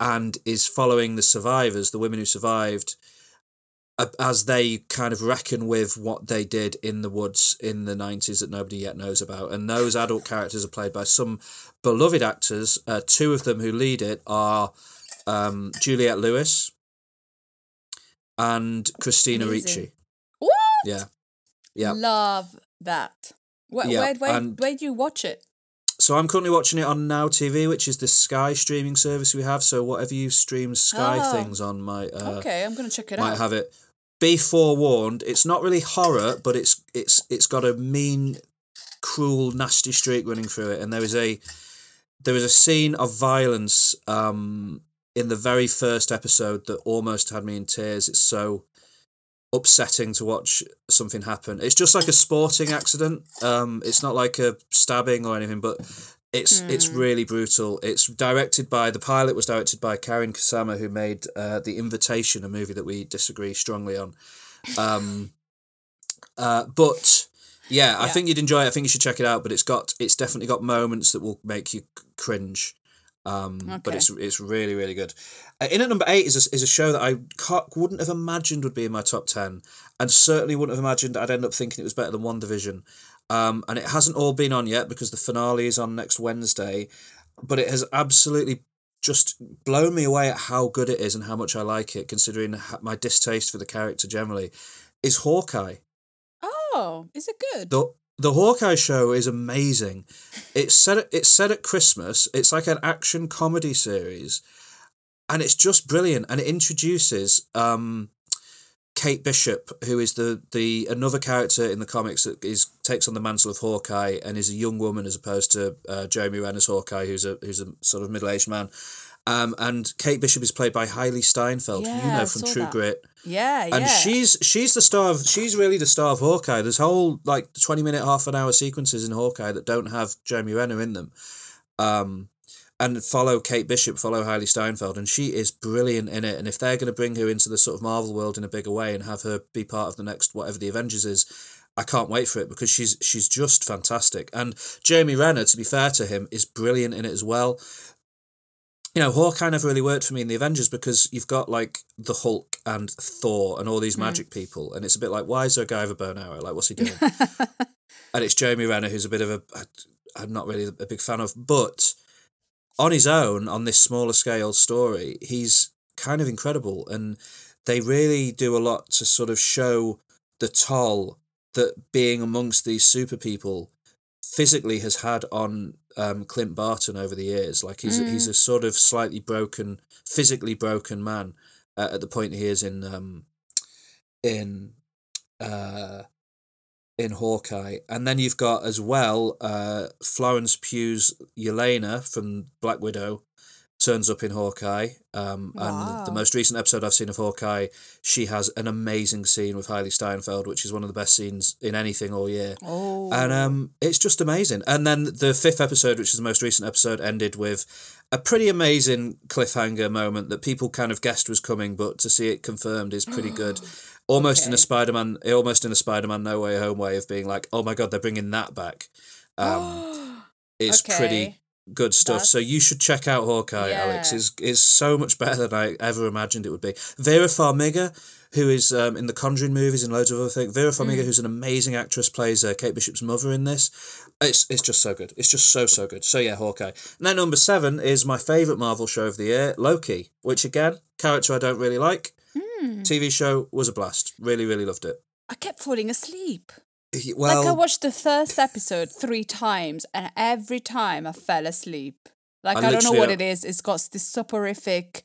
and is following the survivors the women who survived, as they kind of reckon with what they did in the woods in the 90s that nobody yet knows about and those adult characters are played by some beloved actors uh, two of them who lead it are um, juliette lewis and christina Amazing. ricci What? yeah yeah Love that. Where, Yeah, where, where, and- where do you watch it? So I'm currently watching it on Now TV, which is the Sky streaming service we have. So whatever you stream Sky Oh. things on might uh, okay, I'm gonna check it might out. have it. Be forewarned, it's not really horror, but it's it's it's got a mean, cruel, nasty streak running through it, and there is a there is a scene of violence um in the very first episode that almost had me in tears. It's so upsetting to watch something happen. It's just like a sporting accident. Um, it's not like a stabbing or anything, but it's it's really brutal. It's directed by the pilot was directed by Karyn Kusama, who made uh, the Invitation, a movie that we disagree strongly on. Um, uh, but yeah, I think you'd enjoy it. I think you should check it out. But it's got it's definitely got moments that will make you cringe. Um, but it's it's really really good. Uh, in at number eight is a, is a show that I wouldn't have imagined would be in my top ten, and certainly wouldn't have imagined I'd end up thinking it was better than WandaVision. Um, and it hasn't all been on yet because the finale is on next Wednesday, but it has absolutely just blown me away at how good it is and how much I like it, considering my distaste for the character generally. Is Hawkeye? Oh, is it good? The the Hawkeye show is amazing. It's set at, it's set at Christmas. It's like an action comedy series, and it's just brilliant. And it introduces um, Kate Bishop, who is the the another character in the comics that is takes on the mantle of Hawkeye and is a young woman as opposed to uh, Jeremy Renner's Hawkeye, who's a who's a sort of middle aged man. Um, and Kate Bishop is played by Hailee Steinfeld, you Yeah, I know from True that. Grit yeah, yeah. and yeah. she's she's the star of she's really the star of Hawkeye. There's whole like twenty minute, half an hour sequences in Hawkeye that don't have Jeremy Renner in them. Um, and follow Kate Bishop, follow Hailee Steinfeld, and she is brilliant in it. And if they're going to bring her into the sort of Marvel world in a bigger way and have her be part of the next whatever the Avengers is, I can't wait for it because she's she's just fantastic. And Jeremy Renner, to be fair to him, is brilliant in it as well. You know, Hawkeye never really worked for me in the Avengers because you've got like the Hulk and Thor and all these hmm. magic people, and it's a bit like, why is there a guy with a bow and arrow? Like, what's he doing? (laughs) and it's Jeremy Renner who's a bit of a I'm not really a big fan of, but on his own on this smaller scale story, he's kind of incredible, and they really do a lot to sort of show the toll that being amongst these super people physically has had on um, Clint Barton over the years. Like he's he's a sort of slightly broken, physically broken man uh, at the point he is in um, in uh, in Hawkeye, and then you've got as well uh, Florence Pugh's Yelena from Black Widow turns up in Hawkeye. Um, And the most recent episode I've seen of Hawkeye, she has an amazing scene with Hailee Steinfeld, which is one of the best scenes in anything all year. Oh. And um, it's just amazing. And then the fifth episode, which is the most recent episode, ended with a pretty amazing cliffhanger moment that people kind of guessed was coming, but to see it confirmed is pretty good. (gasps) Almost in a Spider-Man, almost in a Spider-Man No Way Home way of being like, oh my god, they're bringing that back. Um, (gasps) it's pretty Okay. Good stuff. So you should check out Hawkeye, Alex. Is is so much better than I ever imagined it would be. Vera Farmiga, who is um, in the Conjuring movies and loads of other things. Vera Mm. Farmiga, who's an amazing actress, plays uh, Kate Bishop's mother in this. It's it's just so good. It's just so so good. So yeah, Hawkeye. And then number seven is my favorite Marvel show of the year, Loki. Which again, character I don't really like. Hmm. TV show was a blast. Really really loved it. I kept falling asleep. Well, like I watched the first episode three times, and every time I fell asleep. Like I I, don't know what it is. It's got this soporific.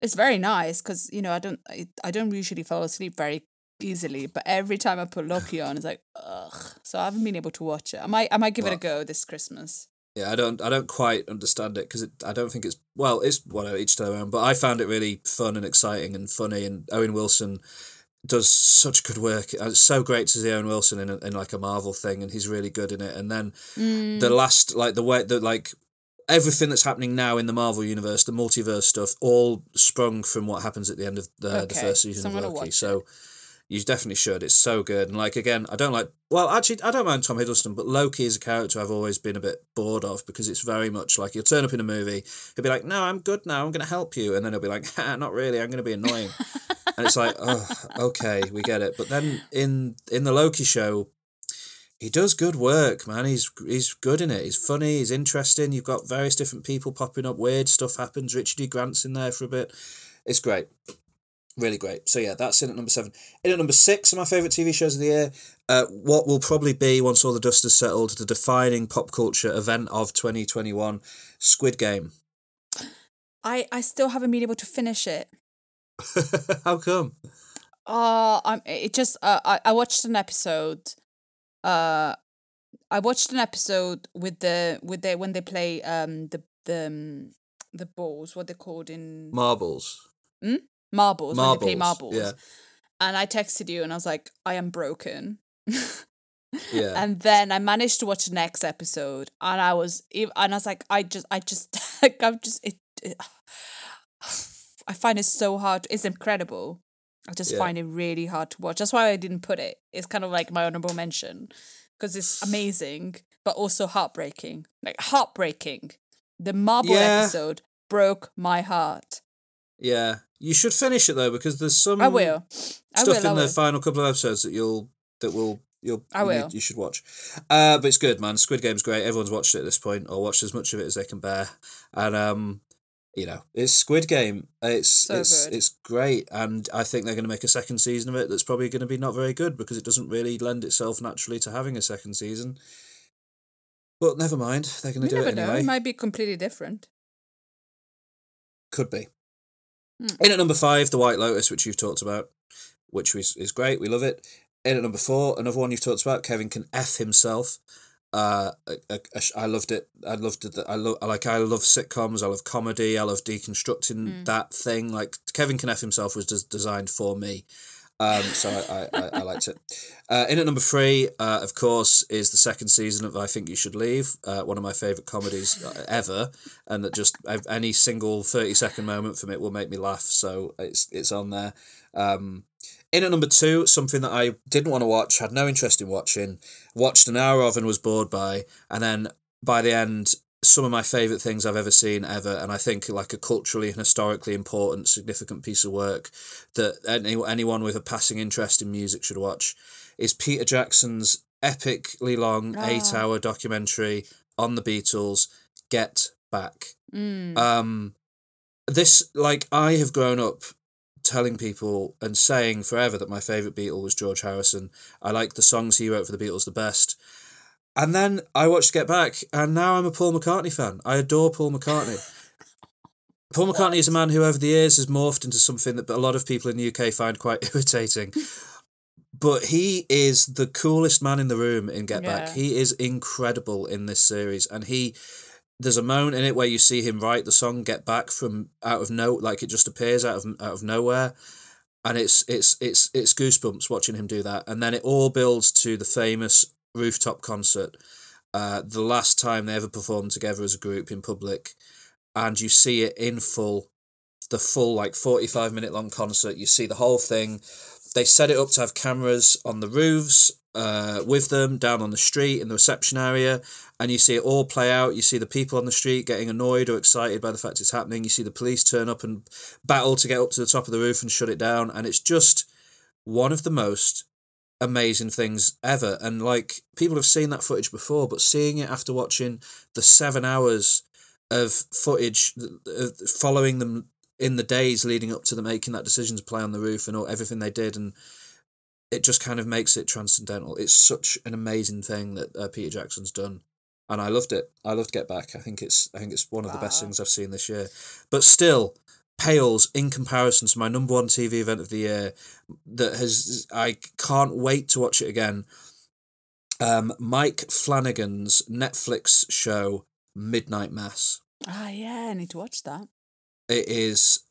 It's very nice because you know I don't I, I don't usually fall asleep very easily, but every time I put Loki on, it's like ugh. So I haven't been able to watch it. I might I might give it a go this Christmas. Yeah, I don't, I don't quite understand it because I don't think it's well, it's whatever each to their own. But I found it really fun and exciting and funny. And Owen Wilson does such good work. Uh, It's so great to see Owen Wilson in, a, in like a Marvel thing, and he's really good in it. And then Mm. the last, like the way that like everything that's happening now in the Marvel universe, the multiverse stuff, all sprung from what happens at the end of the, the first season so I'm of Loki. So. You definitely should. It's so good. And like again, I don't like well, actually I don't mind Tom Hiddleston, but Loki is a character I've always been a bit bored of because it's very much like he'll turn up in a movie, he'll be like, No, I'm good now, I'm gonna help you and then he'll be like, ha, not really, I'm gonna be annoying. (laughs) and it's like, Oh, okay, we get it. But then in in the Loki show, he does good work, man. He's he's good in it. He's funny. He's interesting. You've got various different people popping up. Weird stuff happens. Richard E. Grant's in there for a bit. It's great, really great. So yeah, that's in at number seven. In at number six of my favorite TV shows of the year. Uh, what will probably be once all the dust has settled, the defining pop culture event of twenty twenty one, Squid Game. I I still haven't been able to finish it. (laughs) How come? Uh, I'm. It just. Uh, I I watched an episode. Uh, I watched an episode with the with the when they play um the the um, the balls. What they're called in Marbles. Marbles. When they play Marbles, marbles. yeah. And I texted you and I was like, I am broken. (laughs) Yeah. And then I managed to watch the next episode, and I was, and I was like, I just, I just, (laughs) like, I'm just, it, it (sighs) I find it so hard. It's incredible. I just Yeah. find it really hard to watch. That's why I didn't put it. It's kind of like my honorable mention because it's amazing, but also heartbreaking. Like heartbreaking. The marble Yeah. episode broke my heart. Yeah. You should finish it though because there's some I will. I stuff will. I in the will. final couple of episodes that you'll that will you'll I you, need- will. you should watch. Uh, but it's good, man. Squid Game's great. Everyone's watched it at this point or watched as much of it as they can bear, and um, you know, it's Squid Game. It's So it's good. it's great, and I think they're going to make a second season of it. That's probably going to be not very good because it doesn't really lend itself naturally to having a second season. But never mind, they're going You to do never it know. anyway. It might be completely different. Could be. Hmm. In at number five, The White Lotus, which you've talked about, which is, is great. We love it. In at number four, another one you've talked about, Kevin can F himself. Uh, a I loved it. I loved it. I love like I love sitcoms. I love comedy. I love deconstructing Hmm. that thing. Like Kevin can F himself was des- designed for me. Um, so I, I, I, liked it. Uh, in at number three, uh, of course, is the second season of I Think You Should Leave, uh, one of my favourite comedies uh, ever, and that just any single thirty second moment from it will make me laugh. So it's it's on there. Um, in at number two, something that I didn't want to watch, had no interest in watching, watched an hour of and was bored by, and then by the end, some of my favourite things I've ever seen ever, and I think like a culturally and historically important, significant piece of work that any, anyone with a passing interest in music should watch is Peter Jackson's epically long Ah. eight hour documentary on the Beatles, Get Back. Mm. Um, this like I have grown up telling people and saying forever that my favorite Beatle was George Harrison. I like the songs he wrote for the Beatles the best. And then I watched Get Back, and now I'm a Paul McCartney fan. I adore Paul McCartney. (laughs) Paul McCartney is a man who, over the years, has morphed into something that a lot of people in the UK find quite (laughs) irritating. But he is the coolest man in the room in Get Back. Yeah. He is incredible in this series, and he there's a moment in it where you see him write the song "Get Back" from out of no, like it just appears out of out of nowhere, and it's it's it's it's goosebumps watching him do that, and then it all builds to the famous rooftop concert, uh, the last time they ever performed together as a group in public, and you see it in full, the full like forty five minute long concert. You see the whole thing. They set it up to have cameras on the roofs uh, with them down on the street in the reception area, and you see it all play out. You see the people on the street getting annoyed or excited by the fact it's happening. You see the police turn up and battle to get up to the top of the roof and shut it down, and it's just one of the most amazing things ever. And like people have seen that footage before, but seeing it after watching the seven hours of footage uh, following them in the days leading up to them making that decision to play on the roof and all, everything they did and it just kind of makes it transcendental. It's such an amazing thing that uh, peter jackson's done and i loved it. I loved get back. I think it's i think it's one of the best things i've seen this year. But still pales in comparison to my number one tv event of the year that has i can't wait to watch it again um mike flanagan's netflix show midnight mass Ah, yeah, I need to watch that. it is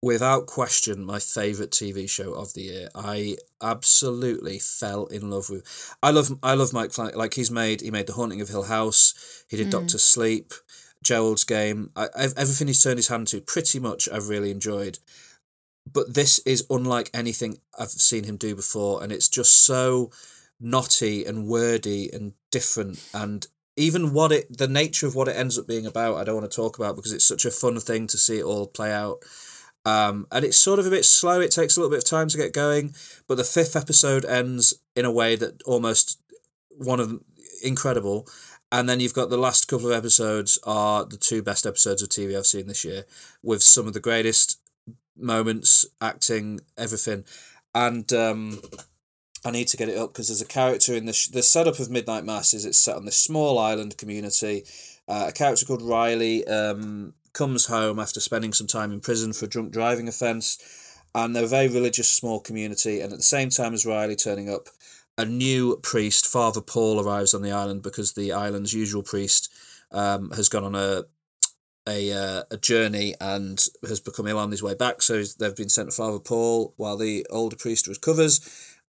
without question my favorite TV show of the year. I absolutely fell in love with. I love I love Mike Flanagan. Like he's made he made The Haunting of Hill House. He did Doctor Sleep, Gerald's Game. I, I've, everything he's turned his hand to, pretty much I've really enjoyed. But this is unlike anything I've seen him do before, and it's just so knotty and wordy and different and even what it the nature of what it ends up being about i don't want to talk about because it's such a fun thing to see it all play out um, and it's sort of a bit slow it takes a little bit of time to get going but the fifth episode ends in a way that almost one of them incredible and then you've got the last couple of episodes are the two best episodes of tv i've seen this year with some of the greatest moments acting everything and um I need to get it up because there's a character in the sh- the setup of Midnight Mass is it's set on this small island community. Uh, a character called Riley um, comes home after spending some time in prison for a drunk driving offence, and they're a very religious small community. And at the same time as Riley turning up, a new priest, Father Paul, arrives on the island because the island's usual priest um, has gone on a a uh, a journey and has become ill on his way back. So they've been sent to Father Paul while the older priest recovers.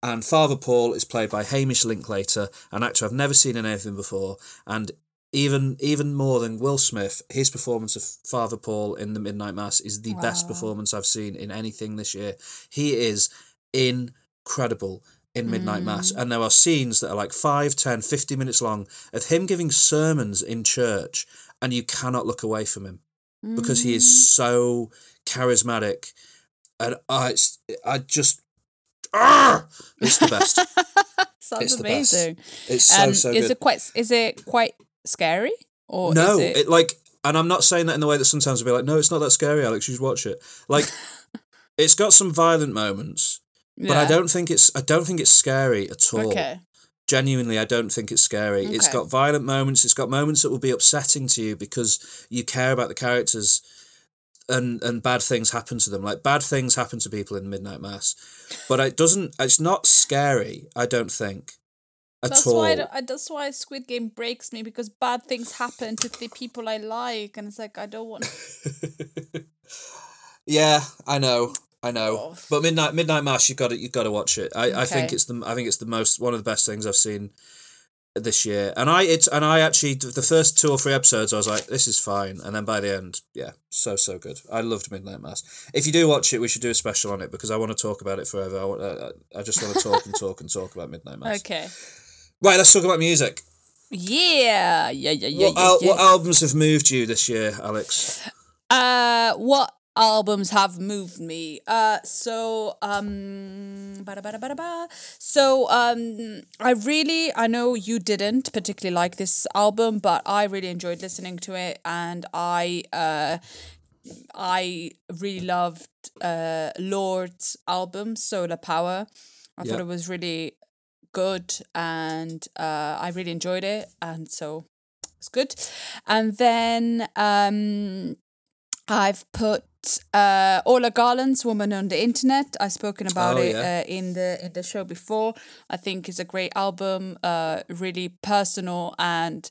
And Father Paul is played by Hamish Linklater, an actor I've never seen in anything before. And even even more than Will Smith, his performance of Father Paul in The Midnight Mass is the best performance I've seen in anything this year. He is incredible in Midnight Mass. And there are scenes that are like 5, 10, 50 minutes long of him giving sermons in church, and you cannot look away from him because he is so charismatic. And I, I just, ah, it's the best. (laughs) Sounds It's the best. amazing. It's so um, so is good. it quite is it quite scary or no, is it, it like, and I'm not saying that in the way that sometimes I'll be like, no, it's not that scary, Alex. You should watch it. Like, (laughs) it's got some violent moments, but I don't think it's I don't think it's scary at all. Okay. Genuinely, I don't think it's scary. Okay. It's got violent moments. It's got moments that will be upsetting to you because you care about the characters, and and bad things happen to them. Like bad things happen to people in Midnight Mass, but it doesn't. It's not scary. I don't think at That's all. why I I- that's why Squid Game breaks me because bad things happen to the people I like, and it's like I don't want. (laughs) yeah, I know. I know, Oh. but Midnight Midnight Mass, you got to you got to watch it. I, I think it's the I think it's the most one of the best things I've seen this year. And I it's and I actually the first two or three episodes I was like this is fine, and then by the end, yeah, so so good. I loved Midnight Mass. If you do watch it, we should do a special on it because I want to talk about it forever. I, want, uh, I just want to talk and talk and talk about Midnight Mass. Okay. Right, let's talk about music. Yeah, yeah, yeah, yeah. what yeah, al- yeah. what albums have moved you this year, Alex? Uh, what albums have moved me? Uh, so um, so um, I really, I know you didn't particularly like this album, but I really enjoyed listening to it, and I uh, I really loved uh Lorde's album Solar Power. I Yeah. thought it was really good, and uh, I really enjoyed it, and so it's good. And then um, I've put uh, Orla Gartland's "Woman on the Internet." I've spoken about Oh, it yeah. uh, in the in the show before. I think it's a great album, uh, really personal and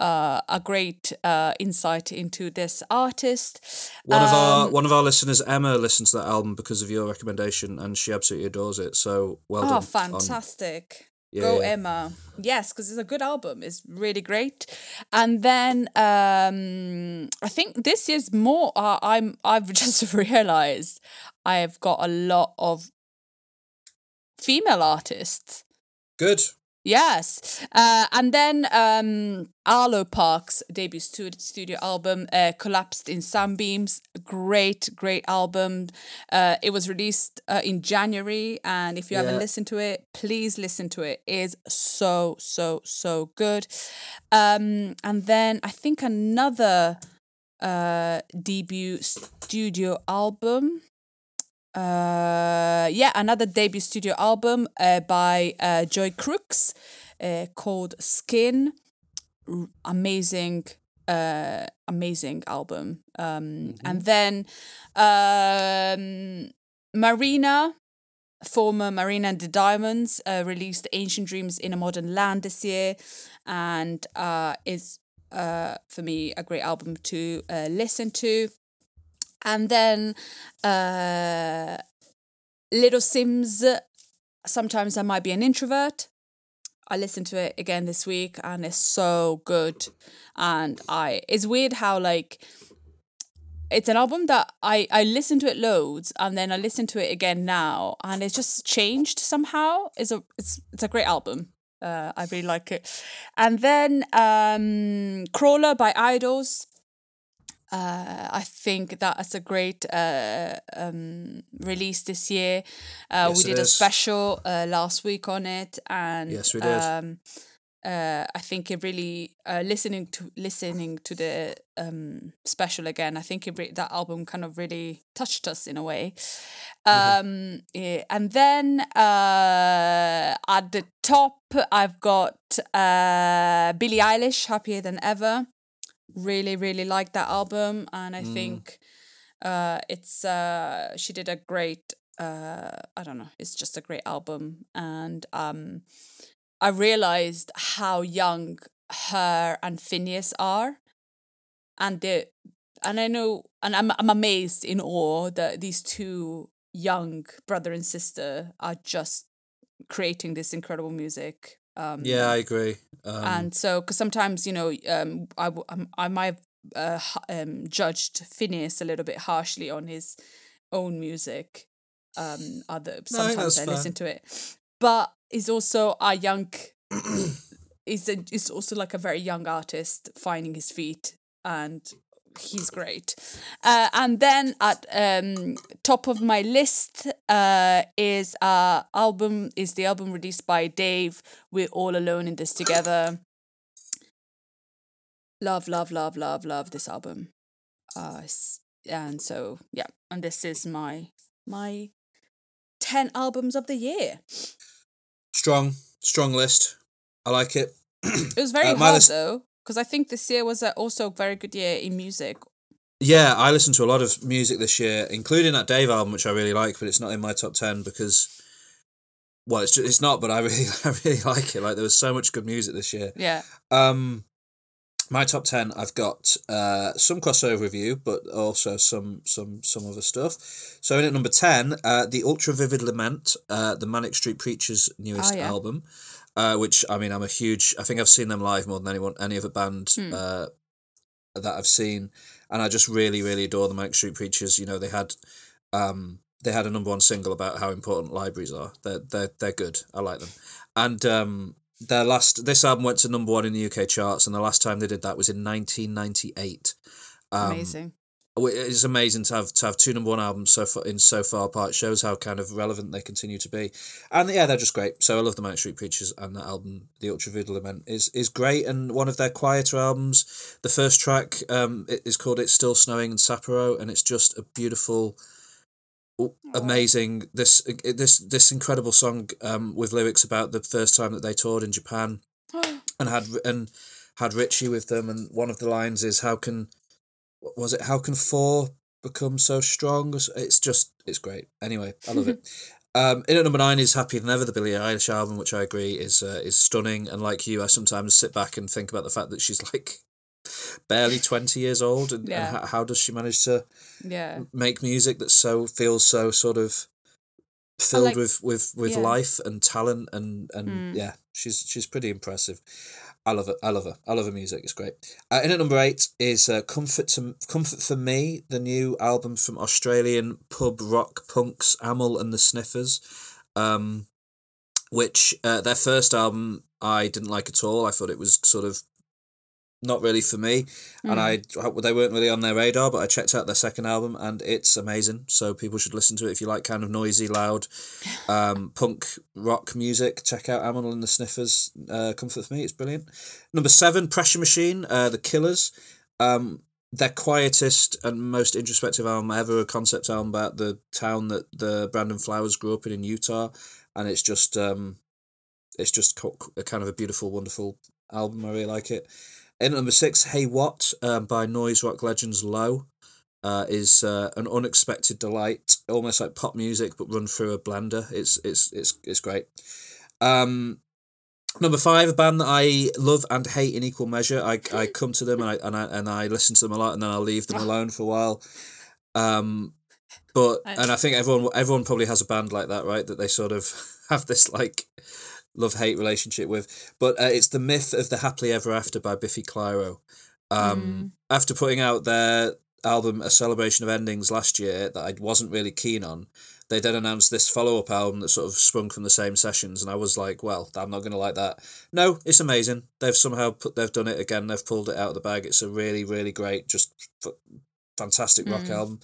uh, a great uh, insight into this artist. One of our Um, one of our listeners, Emma, listened to that album because of your recommendation, and she absolutely adores it. So well Oh, done. on- fantastic. Yeah, Go yeah. Emma. Yes, because it's a good album. It's really great. And then um I think this is more uh, I'm I've (laughs) just realized I've got a lot of female artists. Good. Yes. Uh, and then um, Arlo Parks' debut studio album, uh, Collapsed in Sunbeams. Great, great album. Uh, it was released uh, in January. And if you haven't listened to it, please listen to it. It is so, so, so good. Um, and then I think another uh, debut studio album uh yeah another debut studio album uh, by uh, Joy Crookes uh, called skin. R- amazing uh amazing album. Um and then um marina former marina and the diamonds uh, released ancient dreams in a modern land this year. And uh is uh for me a great album to uh, listen to and then uh, Little Simz. Sometimes I might be an introvert. I listened to it again this week, and it's so good. And I, it's weird how like it's an album that I I listened to it loads, and then I listen to it again now, and it's just changed somehow. It's a it's it's a great album. Uh, I really like it. And then um, Crawler by IDLES uh, I think that's a great uh, um, release this year. Uh, Yes, we did a special uh, last week on it, and Yes, we did. Um, uh, I think it really uh, listening to listening to the um, special again. I think it re- that album kind of really touched us in a way. Mm-hmm. Um, yeah, and then uh, at the top, I've got uh, Billie Eilish, "Happier Than Ever." Really really like that album and i Mm. think uh it's uh she did a great uh i don't know it's just a great album and um i realized how young her and Finneas are and they and i know and i'm, I'm amazed in awe that these two young brother and sister are just creating this incredible music um Yeah, I agree. Um, and so because sometimes you know um I um, I might have uh, um judged Finneas a little bit harshly on his own music um other sometimes I fair. listen to it but he's also a young he's a, he's also like a very young artist finding his feet and he's great. Uh, and then at um top of my list uh is uh album is the album released by dave we're all alone in this together. Love love love love love this album. Uh and so yeah and this is my my 10 albums of the year. Strong, strong list. I like it. it was very Uh, hard list- though because i think this year was also a very good year in music Yeah, I listened to a lot of music this year, including that Dave album, which I really like, but it's not in my top ten because, well, it's just, it's not. But I (laughs) really, I really like it. Like there was so much good music this year. yeah Um, my top ten, I've got uh, some crossover review, but also some some some other stuff. So in at number ten, uh, the Ultra Vivid Lament, uh, the Manic Street Preachers' newest Oh, yeah. album, uh, which I mean, I'm a huge. I think I've seen them live more than anyone, any other band Hmm. uh, that I've seen, and I just really, really adore the Manic Street Preachers. You know, they had. Um, they had a number one single about how important libraries are. They're they're they're good. I like them, and um, their last this album went to number one in the UK charts, and the last time they did that was in nineteen ninety eight. Um, Amazing. It's amazing to have to have two number one albums so far in so far apart. It shows how kind of relevant they continue to be, and yeah, they're just great. So I love the Manic Street Preachers, and that album, the Ultra Lament, is is great and one of their quieter albums. The first track um it is called "It's Still Snowing" in Sapporo, and it's just a beautiful amazing this this this incredible song um with lyrics about the first time that they toured in Japan (gasps) and had and had Richie with them and one of the lines is how can was it how can four become so strong it's just it's great anyway I love it (laughs) um in at number nine is Happier Than Ever the Billie Eilish album which I agree is uh, is stunning and like you I sometimes sit back and think about the fact that she's like barely 20 years old and, Yeah. and how, how does she manage to Yeah. make music that so feels so sort of filled like- with with with yeah. life and talent and and Mm. yeah she's she's pretty impressive i love it i love her i love her music it's great. Uh, in at number eight is uh, comfort to comfort for me the new album from australian pub rock punks Amyl and the Sniffers um which uh, their first album i didn't like at all i thought it was sort of not really for me and I they weren't really on their radar, but I checked out their second album and it's amazing. So people should listen to it if you like kind of noisy, loud, (sighs) um, punk rock music. Check out Amyl and the Sniffers. Uh, Comfort for me, it's brilliant. Number seven, Pressure Machine, uh, the Killers. Um, their quietest and most introspective album ever, a concept album about the town that the Brandon Flowers grew up in in Utah, and it's just um, it's just a kind of a beautiful, wonderful album. I really like it. In at number six, Hey What um, by noise rock legends Low uh, is uh, an unexpected delight, almost like pop music but run through a blender. It's it's it's it's great. Um, number five, a band that I love and hate in equal measure. I, I come to them and I and I and I listen to them a lot and then I'll leave them alone for a while. Um, but and I think everyone everyone probably has a band like that, right? That they sort of (laughs) have this like love hate relationship with. But uh, it's the myth of the happily ever after by Biffy Clyro. Um, After putting out their album A Celebration of Endings last year, that I wasn't really keen on, they then announced this follow up album that sort of sprung from the same sessions, and I was like, well, I'm not going to like that. No, it's amazing. They've somehow put they've done it again. They've pulled it out of the bag. It's a really really great, just f- fantastic rock album.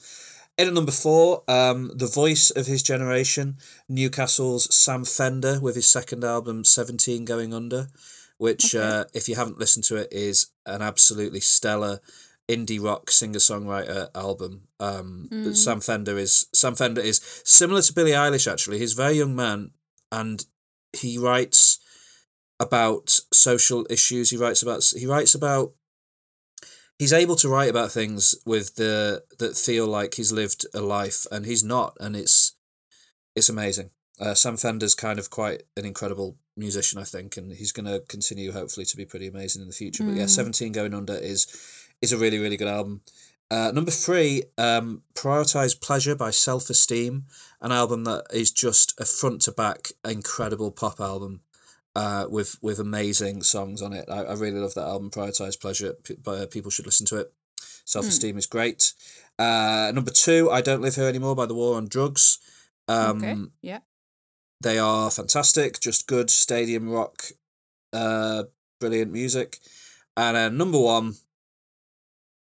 In at number four, um, the voice of his generation, Newcastle's Sam Fender with his second album, Seventeen Going Under, which, uh, if you haven't listened to it, is an absolutely stellar indie rock singer songwriter album. Um, Mm. Sam Fender is Sam Fender is similar to Billie Eilish. Actually, he's a very young man, and he writes about social issues. He writes about he writes about he's able to write about things with the that feel like he's lived a life and he's not and it's it's amazing. Uh, sam fender's kind of quite an incredible musician i think and he's going to continue hopefully to be pretty amazing in the future. But yeah 17 going under is is a really really good album. Uh, number three um prioritize pleasure by self-esteem an album that is just a front to back incredible pop album uh, with with amazing songs on it. I, I really love that album. Prioritize pleasure. P- uh, people should listen to it. Self esteem is great. Uh, number two, I don't live here anymore by the War on Drugs. Um, okay. Yeah. They are fantastic. Just good stadium rock. Uh, brilliant music. And uh, number one,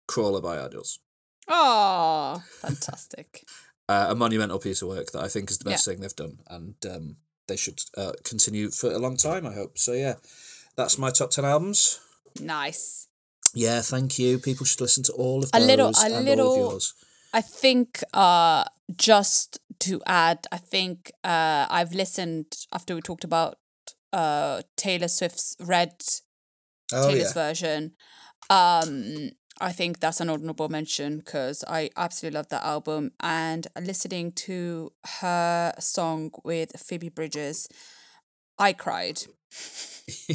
Crawler by IDLES. Oh, (laughs) fantastic. Uh, a monumental piece of work that I think is the best thing they've done, and um, they should uh, continue for a long time. I hope so. Yeah, that's my top ten albums. nice. Yeah, thank you. People should listen to all of those A little- a little-. I think uh just to add, I think uh I've listened after we talked about uh Taylor Swift's Red Oh Taylor's yeah, version. Um I think that's an honorable mention because I absolutely love that album and listening to her song with Phoebe Bridgers, I cried. (laughs)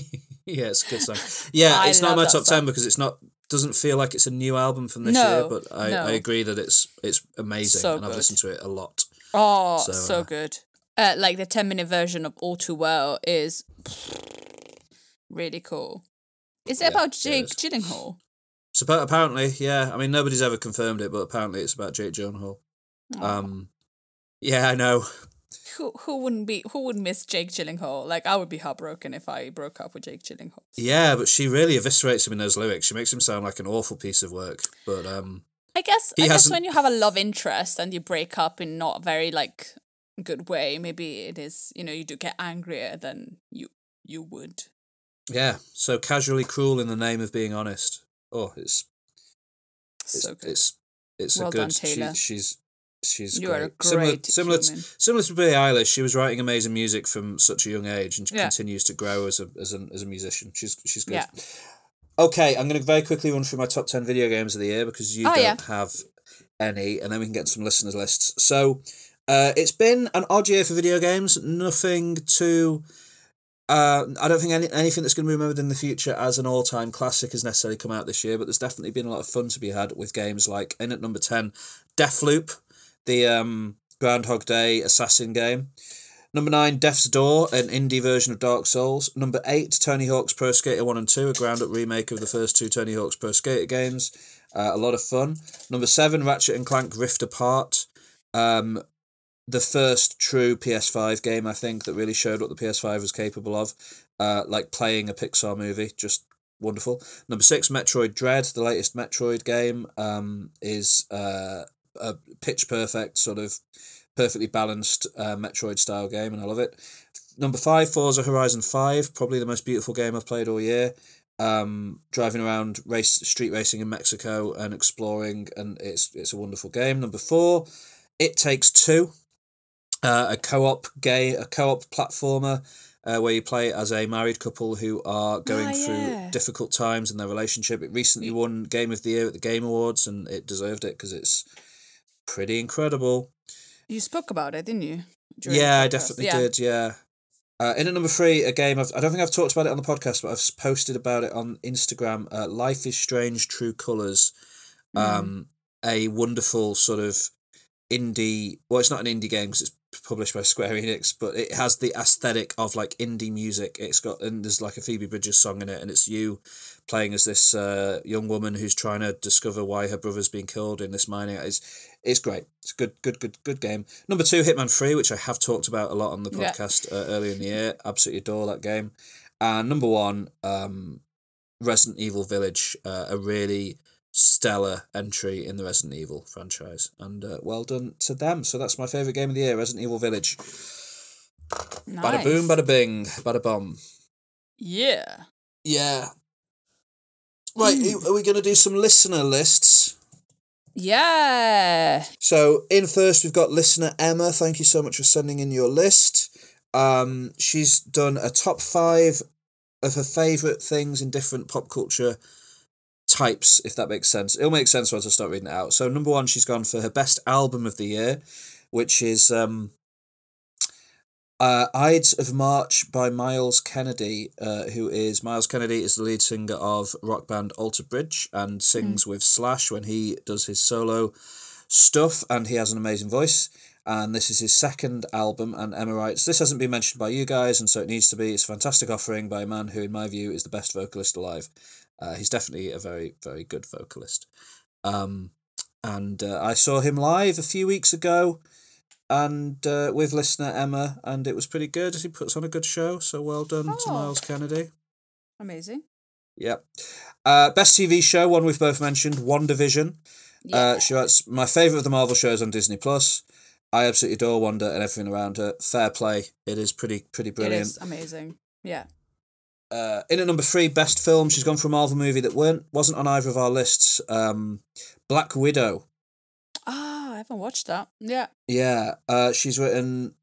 yeah, it's a good song. (laughs) Yeah, it's not my top song. ten because it's not doesn't feel like it's a new album from this No, year. But I, no. I agree that it's it's amazing, So and I've good. listened to it a lot. Oh, So, so, uh, good. Uh, like the 10 minute version of All Too Well is (laughs) really cool. Is it Yeah, about Jake is. Gyllenhaal? So apparently, yeah. I mean, nobody's ever confirmed it, but apparently it's about Jake Gyllenhaal. Um, yeah, I know. Who who wouldn't be who would miss Jake Gyllenhaal? Like I would be heartbroken if I broke up with Jake Gyllenhaal. Yeah, but she really eviscerates him in those lyrics. She makes him sound like an awful piece of work. But um, I guess I guess when you have a love interest and you break up in not very like good way, maybe it is you know you do get angrier than you you would. yeah, so casually cruel in the name of being honest. Oh, it's it's So good. it's it's Well a good. done, She, she's she's You great. are a similar great similar to, similar to Billie Eilish. She was writing amazing music from such a young age, and she Yeah. continues to grow as a as a as a musician. She's she's good. Yeah. Okay, I'm going to very quickly run through my top 10 video games of the year because you Oh, don't yeah. have any, and then we can get some listeners' lists. So, uh, it's been an odd year for video games. Nothing to. Uh, I don't think any, anything that's going to be remembered in the future as an all time classic has necessarily come out this year, but there's definitely been a lot of fun to be had with games like, in at number 10, Deathloop, the um, Groundhog Day assassin game. Number nine, Death's Door, an indie version of Dark Souls. Number eight, Tony Hawk's Pro Skater 1 and 2, a ground up remake of the first two Tony Hawk's Pro Skater games. Uh, a lot of fun. Number seven, Ratchet and Clank Rift Apart. Um, the first true PS5 game, I think, that really showed what the PS5 was capable of. Uh, like playing a Pixar movie, just wonderful. Number six, Metroid Dread, the latest Metroid game, um, is uh, a pitch perfect, sort of perfectly balanced uh, Metroid style game, and I love it. Number five, Forza Horizon 5, probably the most beautiful game I've played all year. Um, driving around race street racing in Mexico and exploring, and it's it's a wonderful game. Number four, It Takes Two, uh, a co-op gay a co-op platformer uh, where you play as a married couple who are going Ah, through yeah. difficult times in their relationship. It recently won Game of the Year at the Game Awards, and it deserved it because it's pretty incredible. You spoke about it, didn't you? Yeah, I definitely Yeah. did. Yeah. Uh, in at number three, a game I've, I don't think I've talked about it on the podcast, but I've posted about it on Instagram. Uh, Life is Strange: True Colors, Mm. um, a wonderful sort of indie. Well, it's not an indie game because it's published by Square Enix, but it has the aesthetic of like indie music. It's got and there's like a Phoebe Bridgers song in it, and it's you playing as this uh, young woman who's trying to discover why her brother's been killed in this mining. It's it's great. It's a good, good, good, good game. Number two, Hitman Three, which I have talked about a lot on the Yeah. podcast uh, earlier in the year. Absolutely adore that game. And number one, um, Resident Evil Village, uh, a really stellar entry in the Resident Evil franchise, and uh, well done to them. So that's my favorite game of the year, Resident Evil Village. Bada boom, bada bing, bada bomb. Yeah. Yeah. Right, Hmm. are we going to do some listener lists? Yeah. So in first we've got listener Emma. Thank you so much for sending in your list. Um, she's done a top five of her favourite things in different pop culture types, if that makes sense. It'll make sense once I start reading it out. So number one, she's gone for her best album of the year, which is um, uh, Ides of March by Myles Kennedy, uh, who is Myles Kennedy is the lead singer of rock band Alter Bridge and sings with Slash when he does his solo stuff, and he has an amazing voice. And this is his second album, and Emma writes, This hasn't been mentioned by you guys, and so it needs to be. It's a fantastic offering by a man who, in my view, is the best vocalist alive. Uh, he's definitely a very, very good vocalist. Um, and uh, I saw him live a few weeks ago and uh, with listener Emma, and it was pretty good. He puts on a good show, so well done to Oh. Myles Kennedy. Amazing. Yep. Uh, best TV show, one we've both mentioned, WandaVision. Yeah. Uh, she writes, my favourite of the Marvel shows on Disney Plus. I absolutely adore Wanda and everything around her. Fair play. It is pretty pretty brilliant. is amazing. Yeah. Uh, in at number three, best film. She's gone for a Marvel movie that weren't wasn't on either of our lists. Um, Black Widow. Ah, I haven't watched that. Yeah. Yeah, uh, she's written.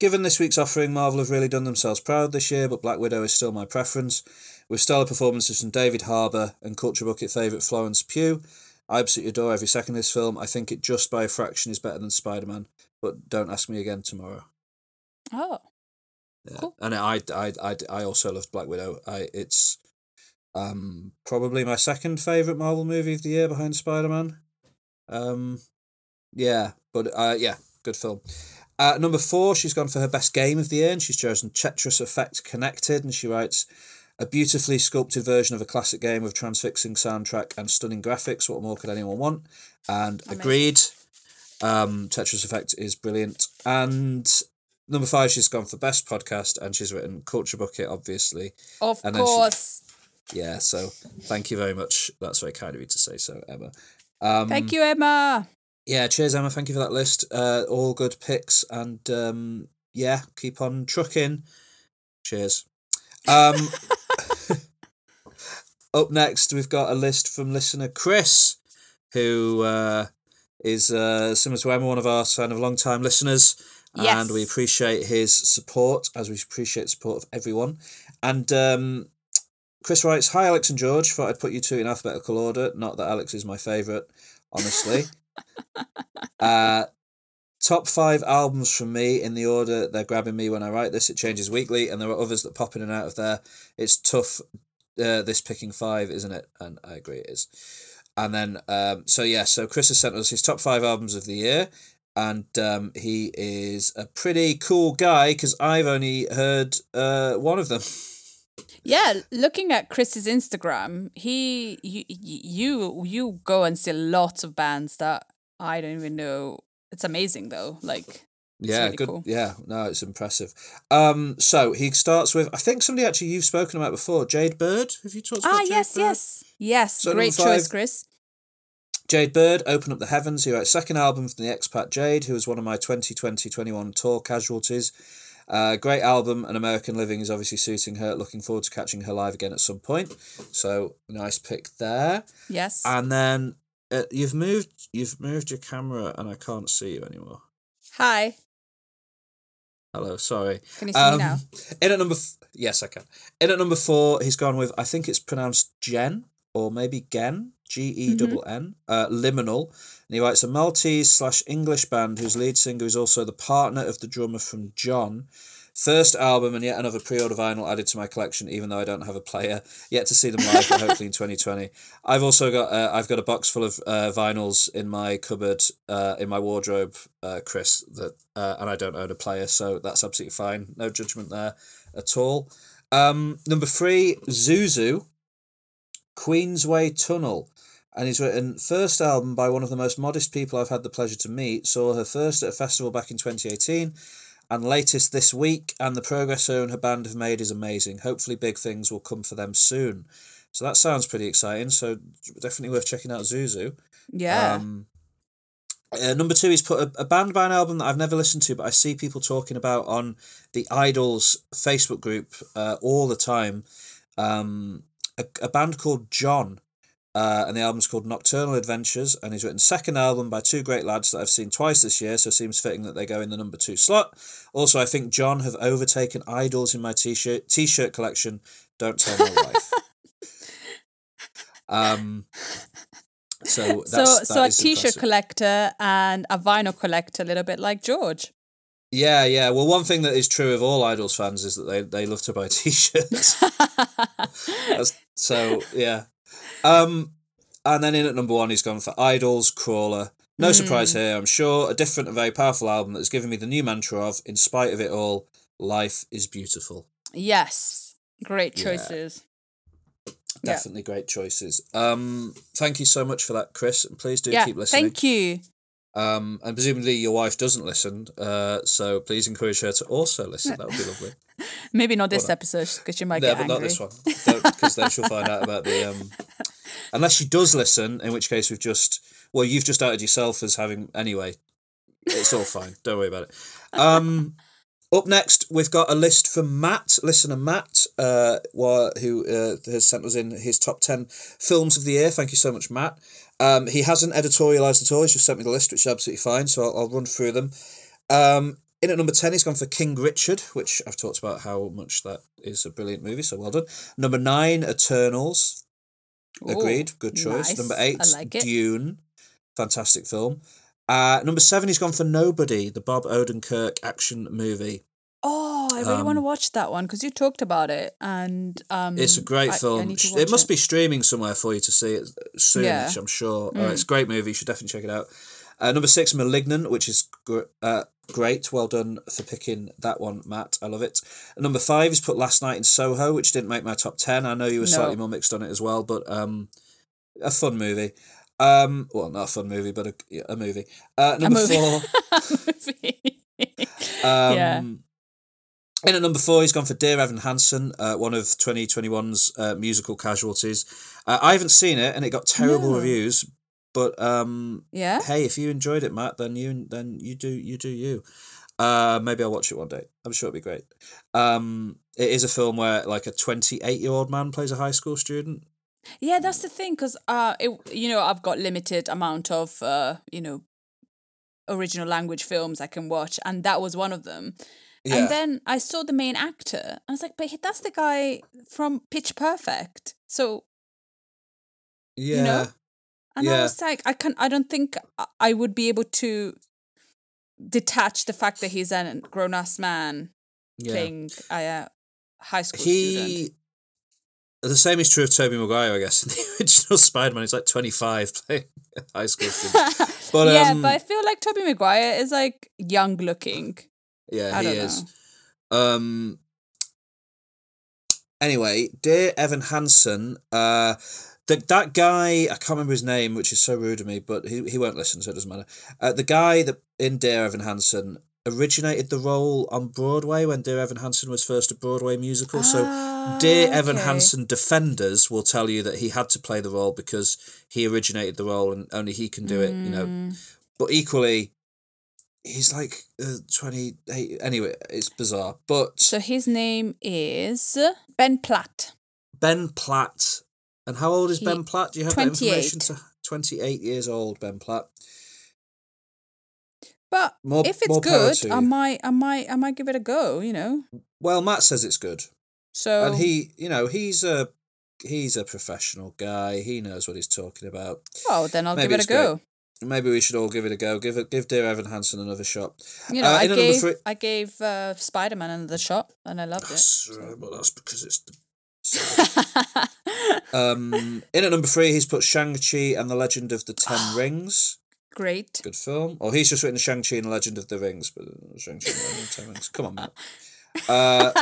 Given this week's offering, Marvel have really done themselves proud this year, but Black Widow is still my preference. With stellar performances from David Harbour and Culture Bucket favourite Florence Pugh, I absolutely adore every second of this film. I think it just by a fraction is better than Spider Man, but don't ask me again tomorrow. Oh. Cool. And I, I, I, I also loved Black Widow. I it's um probably my second favorite Marvel movie of the year behind Spider Man. Um, yeah, but uh, yeah, good film. Uh, number four, she's gone for her best game of the year, and she's chosen Tetris Effect Connected, and she writes. A beautifully sculpted version of a classic game with transfixing soundtrack and stunning graphics. What more could anyone want? And agreed. Um, Tetris Effect is brilliant. And number five, she's gone for best podcast, and she's written Culture Bucket, obviously. Of And then she- course. Yeah, so thank you very much. That's very kind of you to say so, Emma. Um, Thank you, Emma. Yeah, cheers, Emma. Thank you for that list. Uh, all good picks, and um, yeah, keep on trucking. Cheers. Um, (laughs) up next, we've got a list from listener Chris, who uh, is uh, similar to Emma, one of our kind of long-time listeners, and we appreciate his support, as we appreciate the support of everyone. And um, Chris writes, "Hi, Alex and George. Thought I'd put you two in alphabetical order. Not that Alex is my favourite, honestly." (laughs) uh, top five albums from me in the order they're grabbing me when I write this. It changes weekly, and there are others that pop in and out of there. It's tough. Uh, this picking five, isn't it? And I agree, it is. And then, um, so yeah, so Chris has sent us his top five albums of the year, and um, he is a pretty cool guy because I've only heard uh, one of them. Yeah, looking at Chris's Instagram, he you you you go and see lots of bands that I don't even know. It's amazing though. Like Yeah, really good. cool. Yeah, no, it's impressive. Um, so he starts with I think somebody actually you've spoken about before, Jade Bird. Have you talked about ah Jade yes Bird? yes yes So great choice, Chris. Jade Bird, Open Up the Heavens. He writes second album from the expat Jade, who was one of my 2020-21 tour casualties. Uh, great album, and American Living is obviously suiting her. Looking forward to catching her live again at some point. So nice pick there. Yes. And then uh, you've moved you've moved your camera, and I can't see you anymore. Hi. Hello, sorry. Can you see Um, me now? In at number, f- yes, I can. In at number four, he's gone with I think it's pronounced Jen or maybe Gen, G E double N, uh, Liminal, and he writes a Maltese slash English band whose lead singer is also the partner of the drummer from John. First album and yet another pre-order vinyl added to my collection, even though I don't have a player yet to see them live, but hopefully in (laughs) twenty twenty. I've also got uh, I've got a box full of uh, vinyls in my cupboard, uh, in my wardrobe, uh, Chris. That uh, and I don't own a player, so that's absolutely fine. No judgment there at all. Um, number three, Zuzu, Queensway Tunnel. And he's written first album by one of the most modest people I've had the pleasure to meet. Saw her first at a festival back in 2018 and latest this week. And the progress her and her band have made is amazing. Hopefully, big things will come for them soon. So that sounds pretty exciting. So definitely worth checking out Zuzu. Yeah. Um, uh, number two, he's put a, a band by an album that I've never listened to, but I see people talking about on the IDLES Facebook group uh, all the time. Um, a, a band called John, uh, and the album's called Nocturnal Adventures, and he's written second album by two great lads that I've seen twice this year, so it seems fitting that they go in the number two slot. Also, I think John have overtaken IDLES in my t-shirt t-shirt collection. Don't tell my wife. (laughs) Um. So so that's, so a t-shirt impressive. collector and a vinyl collector, a little bit like George. Yeah, yeah. Well, one thing that is true of all IDLES fans is that they, they love to buy (laughs) t-shirts. (laughs) So yeah. Um, and then in at number one, he's gone for IDLES Crawler. No surprise here, I'm sure. A different and very powerful album that has given me the new mantra of, in spite of it all, life is beautiful. Yes. Great choices. Yeah. Definitely great choices. Um, thank you so much for that, Chris, and please do Yeah. keep listening. Thank you. Um, and presumably your wife doesn't listen, uh, so please encourage her to also listen. That would be lovely. (laughs) Maybe not this Well, episode because she might No, get but angry. not this one, because then she'll find out about the. (laughs) Um, unless she does listen, in which case we've just well, you've just outed yourself as having anyway. It's all fine. Don't worry about it. Um, up next, we've got a list from Matt, listener Matt, uh, who uh, has sent us in his top ten films of the year. Thank you so much, Matt. Um, he hasn't editorialized at all. He's just sent me the list, which is absolutely fine. So I'll, I'll run through them. Um, in at number 10, he's gone for King Richard, which I've talked about how much that is a brilliant movie, so well done. Number 9, Eternals. Agreed. Ooh, Good choice. nice. Number 8, like. Dune. Fantastic film. Uh, number 7, he's gone for Nobody, the Bob Odenkirk action movie. Oh, I really want to watch that one because you talked about it, and um, It's a great I- I film. to it must be streaming somewhere for you to see it soon. Yeah. Mm. I'm sure. Uh, it's a great movie. You should definitely check it out. Uh, number six, Malignant, which is gr- uh, great. Well done for picking that one, Matt. I love it. Number five is put Last Night in Soho, which didn't make my top 10. I know you were No. slightly more mixed on it as well, but um, a fun movie. Um, well, not a fun movie, but a, a movie. Uh, number movie. four. (laughs) movie. Um, Yeah. In at number four, he's gone for Dear Evan Hansen, uh, one of 2021's uh, musical casualties. Uh, I haven't seen it, and it got terrible No. reviews. But um, Yeah. hey, if you enjoyed it, Matt, then you then you do you do you. Uh, maybe I'll watch it one day. I'm sure it'll be great. Um, it is a film where like a 28 year old man plays a high school student. Yeah, that's the thing, because uh, it, you know, I've got limited amount of uh, you know, original language films I can watch, and that was one of them. Yeah. And then I saw the main actor. I was like, but that's the guy from Pitch Perfect. So, yeah. know? and I was like, I can't. I don't think I- would be able to detach the fact that he's a grown ass man yeah. playing a high school student. he the same is true of Tobey Maguire, I guess. In the (laughs) original Spider Man, he's like twenty five playing a high school student. (laughs) But yeah, um, but I feel like Tobey Maguire is like young looking. Yeah, he is. Um. Anyway, dear Evan Hansen, uh, the, that guy I can't remember his name, which is so rude of me, but he he won't listen, so it doesn't matter. Uh, the guy that in Dear Evan Hansen originated the role on Broadway when Dear Evan Hansen was first a Broadway musical. so Dear Ah, Evan okay. Hansen defenders will tell you that he had to play the role because he originated the role and only he can do it. You know, Mm. but equally, he's like uh, twenty eight. Anyway, it's bizarre. But So his name is Ben Platt. Ben Platt, and how old is He- Ben Platt? Do you have 28. information? To twenty eight years old, Ben Platt. But More- if it's good, I might, I might, I might give it a go. You know. Well, Matt says it's good, So and he, you know, he's a he's a professional guy. He knows what he's talking about. oh, then I'll Maybe give it a go great. Maybe we should all give it a go. Give it, give Dear Evan Hansen another shot. You know, Uh, I in at number gave, three- I gave uh, Spider Man another shot, and I loved it. That's, uh, well, that's because it's. The... (laughs) um, in at number three, he's put Shang Chi and the Legend of the Ten Rings. Great. Good film. Or he's just written Shang Chi and the Legend of the Rings, but uh, Shang Chi and the Legend of the Ten Rings. Come on, man. (laughs) Uh,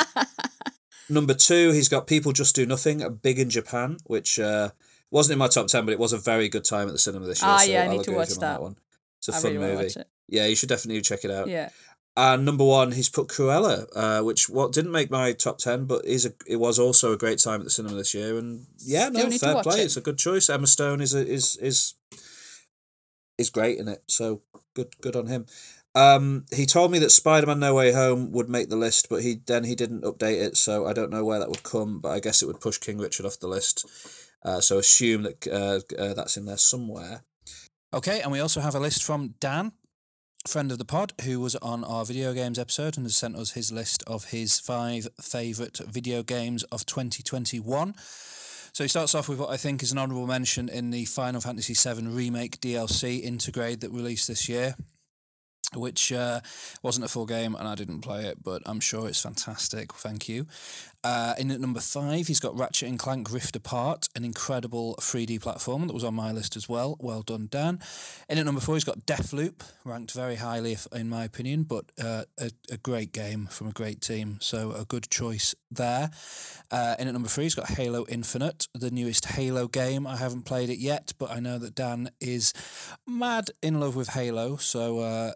number two, he's got People Just Do Nothing, big in Japan, which uh, wasn't in my top ten, but it was a very good time at the cinema this year. Ah, so yeah, I I'll need to watch him on that. one. It's a I fun really movie. Yeah, you should definitely check it out. Yeah. And number one, he's put Cruella, uh, which what didn't make my top ten, but is a, it was also a great time at the cinema this year. And yeah, Still no, fair play. it. It's a good choice. Emma Stone is a, is is is great in it, so good good on him. Um, he told me that Spider Man No Way Home would make the list, but he then he didn't update it, so I don't know where that would come. But I guess it would push King Richard off the list. Uh, so assume that uh, uh, that's in there somewhere. Okay, and we also have a list from Dan, friend of the pod, who was on our video games episode and has sent us his list of his five favourite video games of 2021. So he starts off with what I think is an honourable mention in the Final Fantasy VII Remake DLC Intergrade that released this year. Which uh, wasn't a full game and I didn't play it, but I'm sure it's fantastic. Thank you. Uh, in at number five, he's got Ratchet and Clank Rift Apart, an incredible 3D platform that was on my list as well. Well done, Dan. In at number four, he's got Deathloop, ranked very highly, if, in my opinion, but uh, a, a great game from a great team, so a good choice there. Uh, in at number three, he's got Halo Infinite, the newest Halo game. I haven't played it yet, but I know that Dan is mad in love with Halo, so.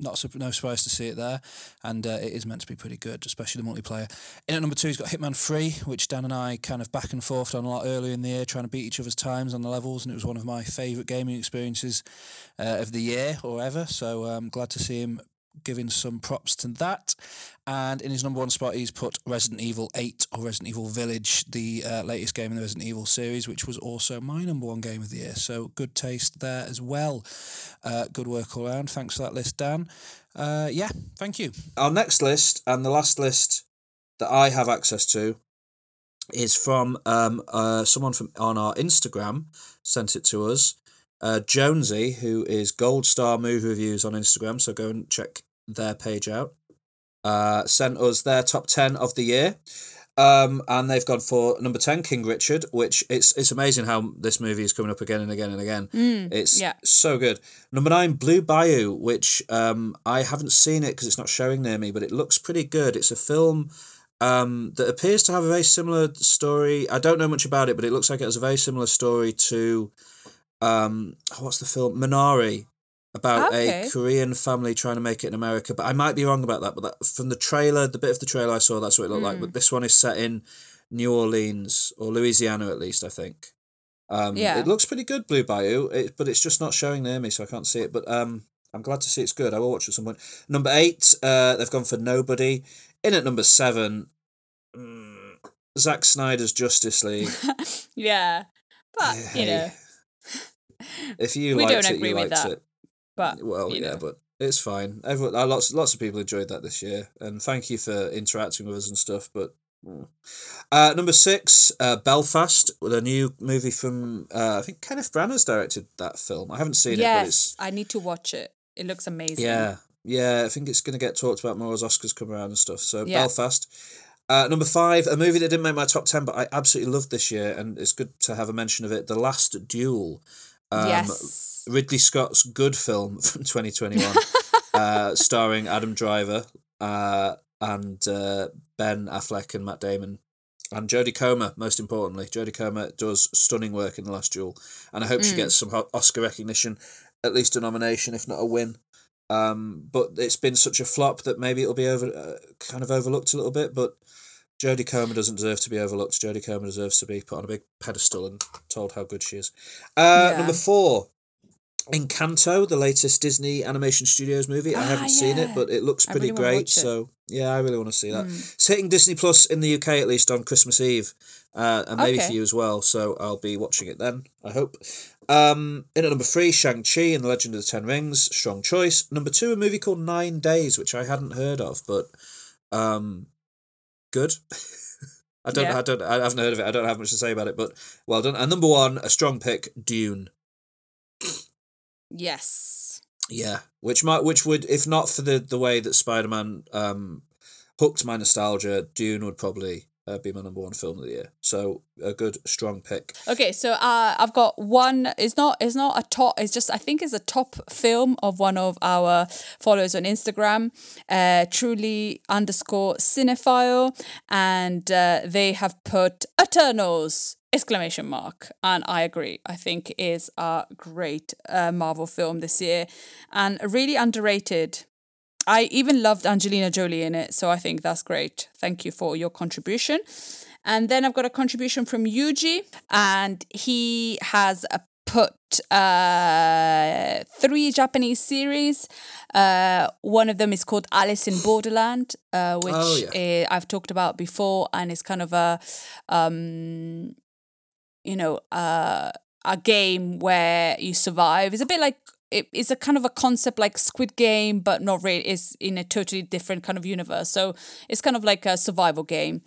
Not no surprise to see it there, and uh, it is meant to be pretty good, especially the multiplayer. In at number two, he's got Hitman Three, which Dan and I kind of back and forth on a lot earlier in the year, trying to beat each other's times on the levels, and it was one of my favourite gaming experiences uh, of the year or ever. So I'm glad to see him giving some props to that. And in his number one spot, he's put Resident Evil 8 or Resident Evil Village, the uh, latest game in the Resident Evil series, which was also my number one game of the year. So good taste there as well. Uh, good work all around. Thanks for that list, Dan. Uh, yeah, thank you. Our next list and the last list that I have access to is from um, uh, someone from on our Instagram sent it to us. Uh, Jonesy, who is Gold Star Movie Reviews on Instagram, so go and check their page out. uh, sent us their top 10 of the year. Um, and they've gone for number 10, King Richard, which it's it's amazing how this movie is coming up again and again and again. it's yeah. so good. Number 9, Blue Bayou, which um, I haven't seen it because it's not showing near me, but it looks pretty good. It's a film um, that appears to have a very similar story. I don't know much about it, but it looks like it has a very similar story to um, what's the film Minari about Okay. a Korean family trying to make it in America. But I might be wrong about that. But that, from the trailer, the bit of the trailer I saw, that's what it looked Hmm. like. But this one is set in New Orleans or Louisiana, at least I think. Um, Yeah. it looks pretty good, Blue Bayou, it, but it's just not showing near me, so I can't see it. But um, I'm glad to see it's good. I will watch it at some point. Number eight, uh, they've gone for Nobody. In at number seven, mm, Zack Snyder's Justice League. (laughs) Yeah. But, you know, If you We liked don't it, agree you with liked that, it. But Well, yeah, know. but it's fine. Everyone, uh, lots, lots of people enjoyed that this year, and thank you for interacting with us and stuff. But mm. uh, number six, uh, Belfast, with a new movie from uh, I think Kenneth Branagh's directed that film. I haven't seen it, but it's yes, I need to watch it. It looks amazing. yeah, yeah. I think it's going to get talked about more as Oscars come around and stuff. So Yeah. Belfast. Uh, number five, a movie that didn't make my top ten, but I absolutely loved this year, and it's good to have a mention of it. The Last Duel. Um, yes. Ridley Scott's good film (laughs) from 2021, uh, (laughs) starring Adam Driver uh, and uh, Ben Affleck and Matt Damon. And Jodie Comer, most importantly. Jodie Comer does stunning work in The Last Duel. And I hope she gets some Oscar recognition, at least a nomination, if not a win. Um, but it's been such a flop that maybe it'll be over, uh, kind of overlooked a little bit. But Jodie Comer doesn't deserve to be overlooked. Jodie Comer deserves to be put on a big pedestal and told how good she is. Uh, Yeah. Number four, Encanto, the latest Disney Animation Studios movie. I Ah, haven't seen it, but it looks pretty really great. So yeah, I really want to see that. It's hitting Disney Plus in the UK at least on Christmas Eve, uh, and maybe for you as well. So I'll be watching it then. I hope. Um, in at number three, Shang Chi and the Legend of the Ten Rings. Strong choice. Number two, a movie called Nine Days, which I hadn't heard of, but um, good. (laughs) I don't. Yeah. I don't. I haven't heard of it. I don't have much to say about it, but well done. And number one, a strong pick, Dune. Yes. Yeah, which might, which would, if not for the the way that Spider Man um, hooked my nostalgia, Dune would probably uh, be my number one film of the year. So a good strong pick. Okay, so uh, I've got one. It's not. It's not a top. It's just. I think it's a top film of one of our followers on Instagram. Uh, truly underscore cinephile, and uh, they have put Eternals exclamation mark and i agree i think is a great uh, marvel film this year and really underrated I even loved Angelina Jolie in it, so I think that's great. Thank you for your contribution. And then I've got a contribution from Yuji, and he has uh, put uh, three Japanese series. Uh, one of them is called Alice in Borderland, uh, which Oh, yeah. uh, I've talked about before, and it's kind of a, um, you know, uh, a game where you survive. It's a bit like it, it's a kind of a concept like Squid Game, but not really. It's in a totally different kind of universe. So it's kind of like a survival game.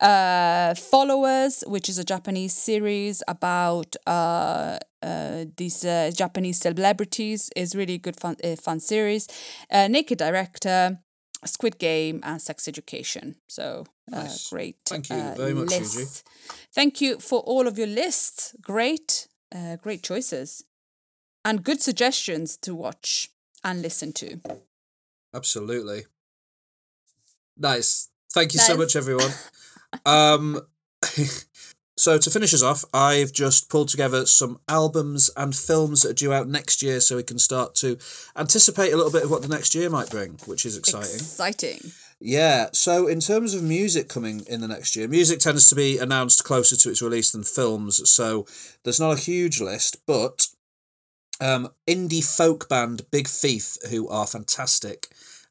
Uh, Followers, which is a Japanese series about uh, uh, these uh, Japanese celebrities, is really good fun uh, fun series. Uh, Naked Director. Squid Game and Sex Education. So uh, Nice. great. Thank you uh, very much. Thank you for all of your lists. Great, uh, great choices, and good suggestions to watch and listen to. Absolutely. Nice. Thank you so much, everyone. (laughs) um, (laughs) so to finish us off, I've just pulled together some albums and films that are due out next year, so we can start to anticipate a little bit of what the next year might bring, which is exciting. Exciting. Yeah, so in terms of music coming in the next year, music tends to be announced closer to its release than films, so there's not a huge list, but um, indie folk band Big Thief, who are fantastic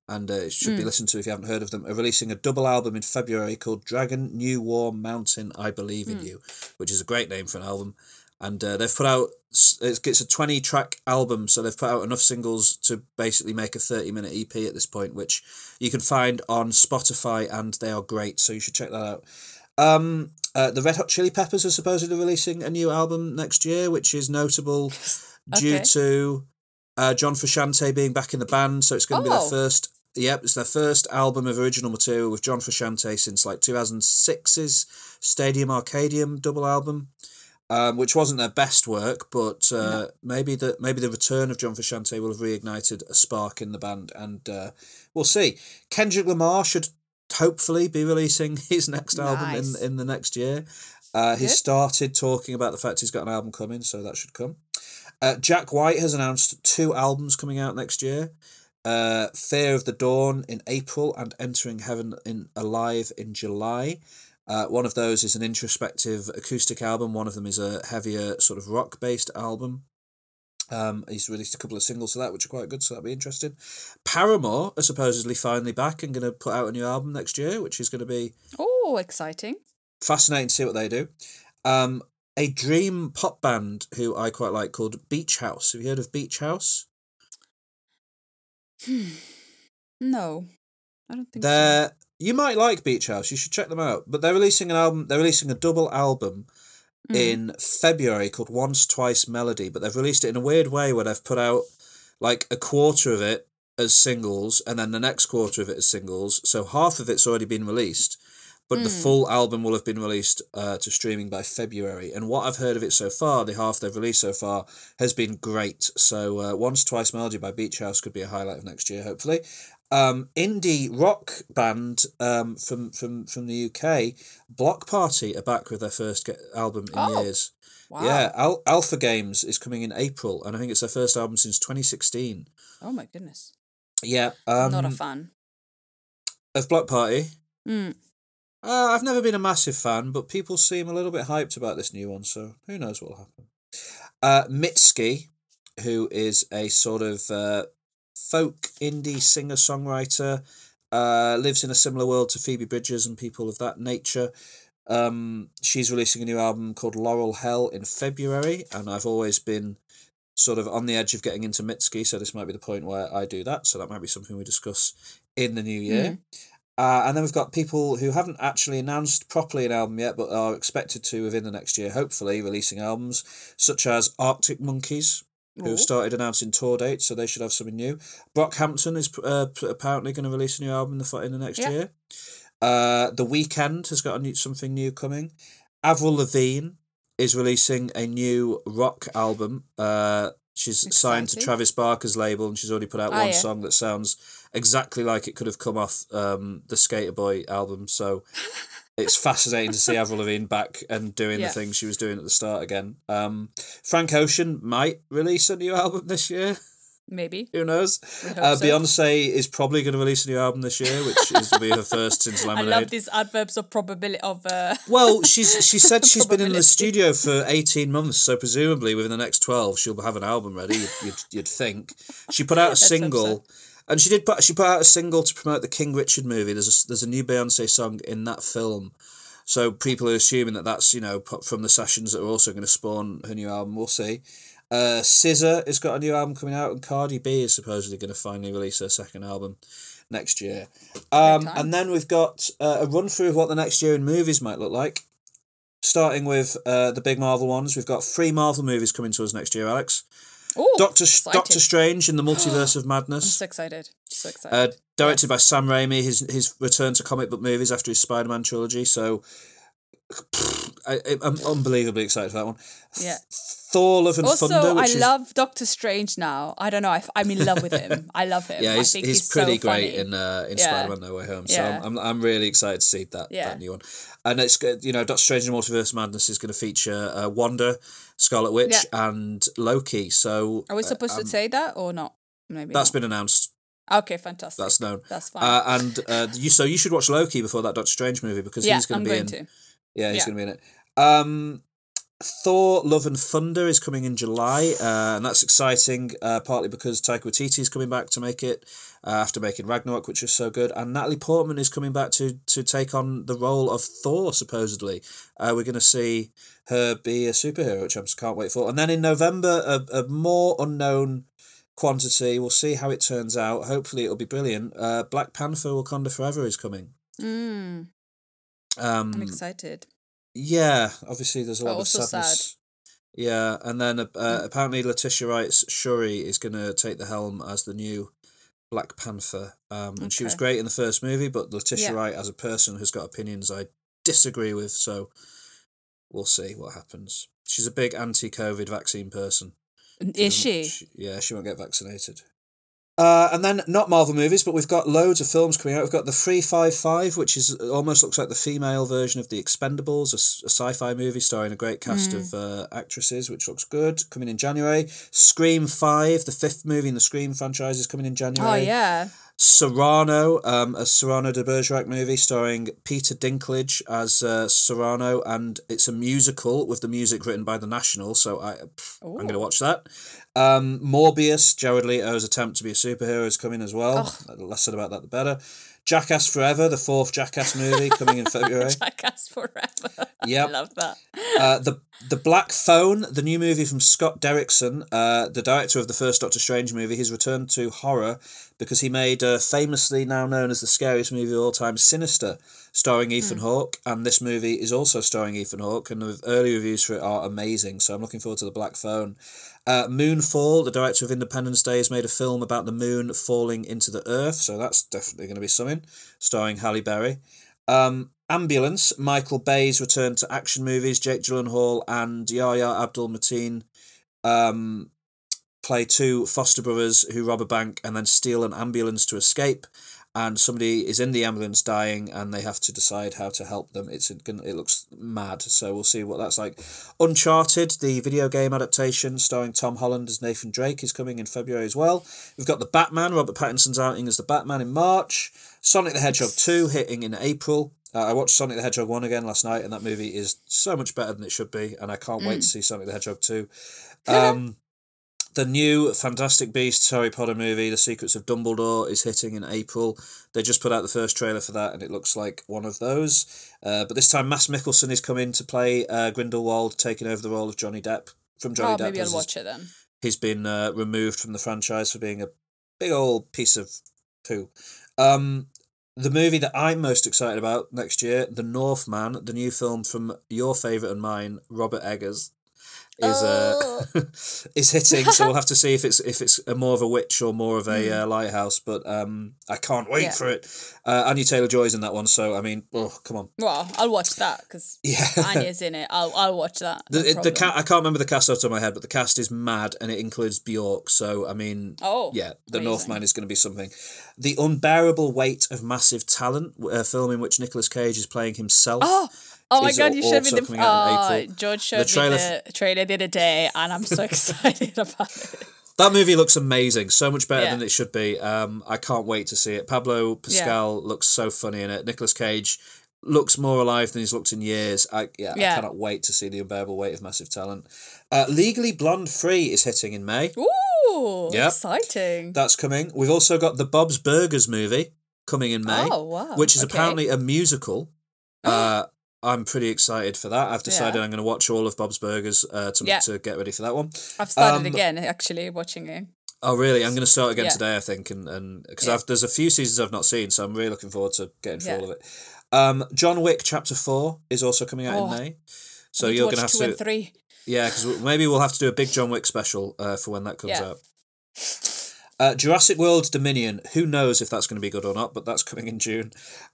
and uh, should be listened to if you haven't heard of them, are releasing a double album in February called Dragon New Warm Mountain I Believe in You, which is a great name for an album. And uh, they've put out, it's it's a 20 track album, so they've put out enough singles to basically make a 30 minute EP at this point, which you can find on Spotify, and they are great, so you should check that out. Um, uh, the Red Hot Chili Peppers are supposedly releasing a new album next year, which is notable (laughs) due Okay. to uh, John Frusciante being back in the band. So it's going to be Oh. their first Yep, it's their first album of original material with John Frusciante since like 2006's Stadium Arcadium double album, um, which wasn't their best work, but uh, maybe the maybe the return of John Frusciante will have reignited a spark in the band, and uh, we'll see. Kendrick Lamar should hopefully be releasing (laughs) his next album Nice. in in the next year. Uh, he started talking about the fact he's got an album coming, so that should come. Uh, Jack White has announced two albums coming out next year. Uh, Fear of the Dawn in April and Entering Heaven in Alive in July. Uh, one of those is an introspective acoustic album. One of them is a heavier sort of rock based album. Um, he's released a couple of singles to that, which are quite good, so that'll be interesting. Paramore are supposedly finally back and going to put out a new album next year, which is going to be Oh, exciting. fascinating to see what they do. Um, a dream pop band who I quite like called Beach House. Have you heard of Beach House? No, I don't think so. They're you might like Beach House. You should check them out. But they're releasing an album. They're releasing a double album Mm. in February called Once Twice Melody. But they've released it in a weird way where they've put out like a quarter of it as singles and then the next quarter of it as singles. So half of it's already been released. But the Mm. full album will have been released uh, to streaming by February. And what I've heard of it so far, the half they've released so far, has been great. So uh, Once Twice Melody by Beach House could be a highlight of next year, hopefully. Um, indie rock band um, from, from, from the UK, Bloc Party, are back with their first ge- album in Oh, years. Wow. Yeah, Al- Alpha Games is coming in April, and I think it's their first album since 2016. Oh my goodness. Yeah. Um, Not a fan. Of Bloc Party. Mm. Uh, I've never been a massive fan, but people seem a little bit hyped about this new one, so who knows what will happen. Uh, Mitski, who is a sort of uh, folk indie singer songwriter, uh, lives in a similar world to Phoebe Bridgers and people of that nature. Um, she's releasing a new album called Laurel Hell in February, and I've always been sort of on the edge of getting into Mitski, so this might be the point where I do that. So that might be something we discuss in the new year. Uh, and then we've got people who haven't actually announced properly an album yet, but are expected to within the next year, hopefully, releasing albums, such as Arctic Monkeys, who Ooh. started announcing tour dates, so they should have something new. Brockhampton is uh, apparently going to release a new album in the, in the next Yeah. year. Uh, the Weeknd has got a new, something new coming. Avril Lavigne is releasing a new rock album. Uh, she's signed to Travis Barker's label, and she's already put out Ah, one yeah. song that sounds exactly like it could have come off um, the Skater Boy album. So it's fascinating to see Avril Lavigne back and doing Yeah. the things she was doing at the start again. Um, Frank Ocean might release a new album this year. Maybe. Who knows? Uh, so. Beyonce is probably going to release a new album this year, which is will be her first since (laughs) I Lemonade. love these adverbs of probability of uh Well, she's she said (laughs) she's been in the studio for eighteen months, so presumably within the next twelve she'll have an album ready. You'd you'd, you'd think. She put out a (laughs) Let's so. And she did put she put out a single to promote the King Richard movie. There's a, there's a new Beyonce song in that film, so people are assuming that that's you know put from the sessions that are also going to spawn her new album. We'll see. Uh, SZA has got a new album coming out, and Cardi B is supposedly going to finally release her second album next year. Um, and then we've got uh, a run through of what the next year in movies might look like. Starting with uh, the big Marvel ones, we've got three Marvel movies coming to us next year, Alex. Oh Doctor exciting. Doctor Strange in the Multiverse of I'm Madness, so excited. So excited. uh, directed by Sam Raimi, his his return to comic book movies after his Spider Man trilogy. So, I, I'm unbelievably excited for that one. yeah. Thor: Love and Also, Thunder, I is love Doctor Strange now. I don't know. I, am in love with him. I love him. (laughs) yeah, he's, he's, he's, pretty so great funny. in uh, in Yeah. Spider Man No Way Home. So Yeah. I'm, I'm I'm really excited to see that Yeah. that new one. And it's good, you know Doctor Strange and Multiverse Madness is going to feature uh, Wanda, Scarlet Witch, and Loki. So Are we uh, supposed um, to say that or not? Maybe. that's not. been announced. okay. Fantastic. That's known. That's fine. Uh, and uh, you so you should watch Loki before that Doctor Strange movie because yeah, he's I'm to be going in. to. Yeah, he's Yeah. going to be in it. Um, Thor: Love and Thunder is coming in July, uh, and that's exciting. Uh, partly because Taika Waititi is coming back to make it uh, after making Ragnarok, which was so good, and Natalie Portman is coming back to to take on the role of Thor. Supposedly, uh, we're going to see her be a superhero, which I just can't wait for. And then in November, a, a more unknown quantity. We'll see how it turns out. Hopefully, it'll be brilliant. Uh, Black Panther: Wakanda Forever is coming. Mm, Um, I'm excited. yeah, obviously there's a lot of also sad. sadness. Yeah, and then uh, Mm. apparently Letitia Wright's Shuri is going to take the helm as the new Black Panther. Um, and she was great in the first movie, but Letitia Yeah. Wright, as a person, has got opinions I disagree with. So we'll see what happens. She's a big anti-COVID vaccine person. Is she? Yeah, she won't get vaccinated. Uh, and then not Marvel movies, but we've got loads of films coming out. We've got the Three Five Five, which is almost looks like the female version of the Expendables, a sci-fi movie starring a great cast Hmm. of uh, actresses, which looks good. Coming in January. Scream Five, the fifth movie in the Scream franchise, is coming in January. Oh yeah. Cyrano, um, a Cyrano de Bergerac movie starring Peter Dinklage as uh, Cyrano, and it's a musical with the music written by The National. So I, pff, I'm going to watch that. Um, Morbius, Jared Leto's attempt to be a superhero is coming as well. The less said about that, the better. Jackass Forever, the fourth Jackass movie, coming in (laughs) February. Jackass forever. (laughs) Yep. I love that. Uh, the the Black Phone, the new movie from Scott Derrickson, uh, the director of the first Doctor Strange movie, he's returned to horror because he made uh, famously now known as the scariest movie of all time, Sinister, starring Ethan Hawke, and this movie is also starring Ethan Hawke, and the early reviews for it are amazing. So I'm looking forward to the Black Phone. Uh, Moonfall, the director of Independence Day, has made a film about the moon falling into the earth, so that's definitely going to be something, starring Halle Berry. Um, Ambulance, Michael Bay's return to action movies. Jake Gyllenhaal and Yahya Abdul Mateen um, play two foster brothers who rob a bank and then steal an ambulance to escape. And somebody is in the ambulance dying, and they have to decide how to help them. It's gonna. it looks mad, so we'll see what that's like. Uncharted, the video game adaptation starring Tom Holland as Nathan Drake, is coming in February as well. We've got the Batman, Robert Pattinson's outing as the Batman in March. Sonic the Hedgehog two hitting in April. Uh, I watched Sonic the Hedgehog 1 again last night, and that movie is so much better than it should be, and I can't wait to see Sonic the Hedgehog 2. (laughs) Um, the new Fantastic Beasts Harry Potter movie, The Secrets of Dumbledore, is hitting in April. They just put out the first trailer for that, and it looks like one of those. Uh, but this time, Mads Mikkelsen is coming to play uh, Grindelwald, taking over the role of Johnny Depp from Johnny Oh, Depp. maybe I'll watch it then. He's been uh, removed from the franchise for being a big old piece of poo. Um, the movie that I'm most excited about next year, The Northman, the new film from your favourite and mine, Robert Eggers, is uh, (laughs) is hitting. So we'll (laughs) have to see if it's if it's more of a witch or more of a uh, lighthouse. But um, I can't wait Yeah. for it. Uh, Anya Taylor Joy's in that one, so I mean, oh come on, Well, I'll watch that because (laughs) yeah. Anya's in it. I'll I'll watch that. The, no the problem. ca- I can't remember the cast off the top of my head, but the cast is mad and it includes Bjork. So, I mean, Oh, yeah, The amazing. Northman is going to be something. The Unbearable Weight of Massive Talent, a film in which Nicolas Cage is playing himself. Oh, oh my god! You showed me the oh, George showed The trailer me the trailer the other day, and I'm so (laughs) excited about it. That movie looks amazing, so much better Yeah. than it should be. Um, I can't wait to see it. Pablo Pascal looks so funny in it. Nicolas Cage looks more alive than he's looked in years. I yeah, I cannot wait to see the unbearable weight of massive talent. Uh, Legally Blonde Free is hitting in May. Ooh, Yep. exciting! That's coming. We've also got the Bob's Burgers movie coming in May, Oh, wow. which is Okay. apparently a musical. (gasps) Uh, I'm pretty excited for that. I've decided Yeah. I'm going to watch all of Bob's Burgers uh, to Yeah. to get ready for that one. I've started um, again, actually watching it. Oh, really? I'm going to start again Yeah. today, I think, and and because. I've there's a few seasons I've not seen, so I'm really looking forward to getting through all of it. Um, John Wick Chapter Four is also coming out Oh, in May, so you're going to have two to and three. yeah, because maybe we'll have to do a big John Wick special uh, for when that comes out. Uh, Jurassic World Dominion. Who knows if that's going to be good or not, but that's coming in June.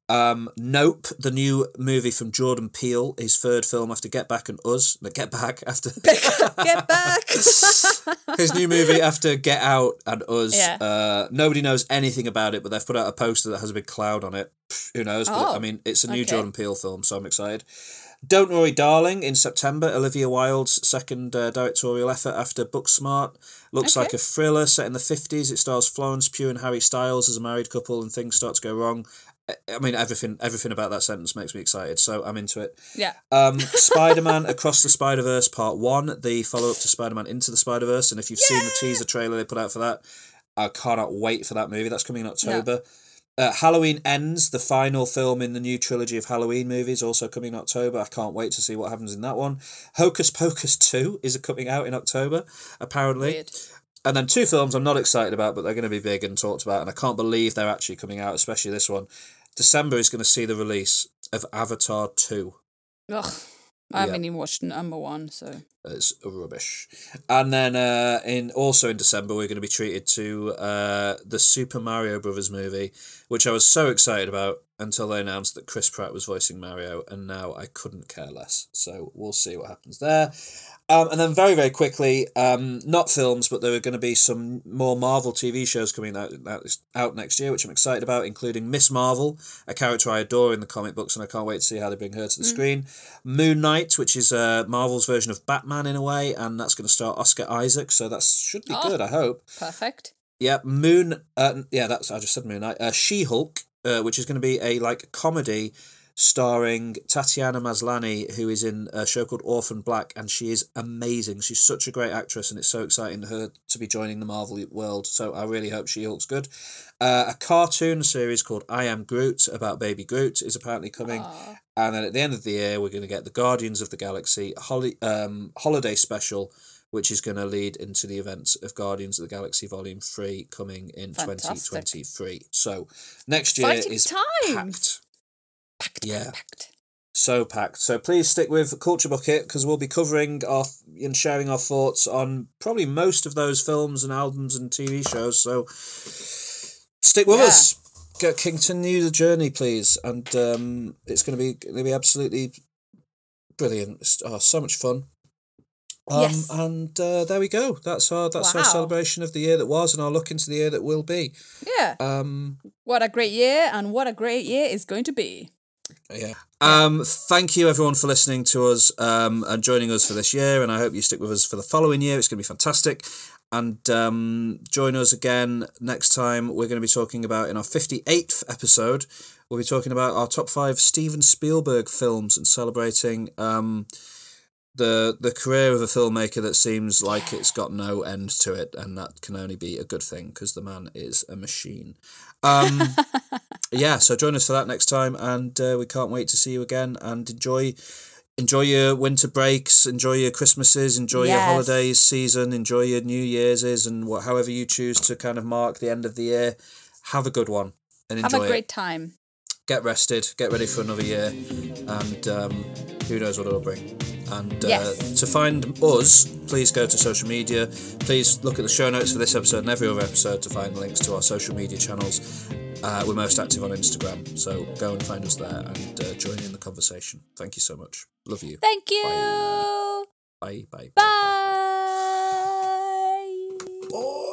Um, nope, the new movie from Jordan Peele, his third film after Get Back and Us. No, Get Back after (laughs) Get back! (laughs) his new movie after Get Out and Us. Yeah. Uh, nobody knows anything about it, but they've put out a poster that has a big cloud on it. Who knows? But Oh, I mean, it's a new okay. Jordan Peele film, so I'm excited. Don't Worry, Darling, in September, Olivia Wilde's second uh, directorial effort after Booksmart. Looks Okay. like a thriller set in the 50s. It stars Florence Pugh and Harry Styles as a married couple, and things start to go wrong. I- mean, everything everything about that sentence makes me excited, so I'm into it. yeah. Um, (laughs) Spider Man Across the Spider Verse Part 1, the follow up to Spider Man Into the Spider Verse. And if you've seen the teaser trailer they put out for that, I cannot wait for that movie. That's coming in October. Uh, Halloween Ends, the final film in the new trilogy of Halloween movies, also coming in October. I can't wait to see what happens in that one. Hocus Pocus 2 is coming out in October, apparently. Weird. And then two films I'm not excited about, but they're going to be big and talked about, and I can't believe they're actually coming out, especially this one. December is going to see the release of Avatar 2. Ugh. I Yeah. haven't even watched number one, so It's rubbish. And then uh, in also in December we're going to be treated to uh, the Super Mario Brothers movie, which I was so excited about until they announced that Chris Pratt was voicing Mario, and now I couldn't care less. So we'll see what happens there. Um, and then very very quickly, um, not films, but there are going to be some more Marvel TV shows coming out, out next year, which I'm excited about, including Miss Marvel, a character I adore in the comic books, and I can't wait to see how they bring her to the screen. Moon Knight, which is uh, Marvel's version of Batman in a way, and that's going to star Oscar Isaac, so that should be Oh. good. I hope. Perfect. Yeah, Moon. Uh, yeah, that's I just said Moon Knight. Uh, she Hulk, uh, which is going to be a like comedy starring Tatiana Maslany, who is in a show called Orphan Black, and she is amazing. She's such a great actress, and it's so exciting her to be joining the Marvel world. So I really hope She Hulk's good. Uh, a cartoon series called I Am Groot about Baby Groot is apparently coming. And then at the end of the year, we're going to get the Guardians of the Galaxy holi- um, holiday special, which is going to lead into the events of Guardians of the Galaxy Volume 3 coming in Fantastic. 2023. So next year Exciting is times. packed. Yeah, Packed. so packed. So please stick with Culture Bucket because we'll be covering our and sharing our thoughts on probably most of those films and albums and TV shows. So stick with Yeah. us. Continue the journey, please, and um, it's going to be going to be absolutely brilliant. It's, oh, so much fun. Um, Yes. and uh, there we go. That's our that's our celebration of the year that was, and our look into the year that will be. Yeah. Um, What a great year, and what a great year is going to be. Yeah. Um, thank you everyone for listening to us um, and joining us for this year, and I hope you stick with us for the following year. It's going to be fantastic. And um, join us again next time. We're going to be talking about in our 58th episode, we'll be talking about our top five Steven Spielberg films and celebrating um, the the career of a filmmaker that seems like it's got no end to it, and that can only be a good thing because the man is a machine. Um, (laughs) yeah, so join us for that next time, and uh, we can't wait to see you again. And enjoy, enjoy your winter breaks, enjoy your Christmases, enjoy your holidays season, enjoy your New Year's, and what however you choose to kind of mark the end of the year. Have a good one and enjoy. Have a it. great time. Get rested, get ready for another year, and um, who knows what it'll bring. And uh, Yes. to find us, please go to social media. Please look at the show notes for this episode and every other episode to find links to our social media channels. Uh, we're most active on Instagram, so go and find us there and uh, join in the conversation. Thank you so much. Love you. Thank you. Bye. Bye. Bye. Bye. Bye. Bye. Bye.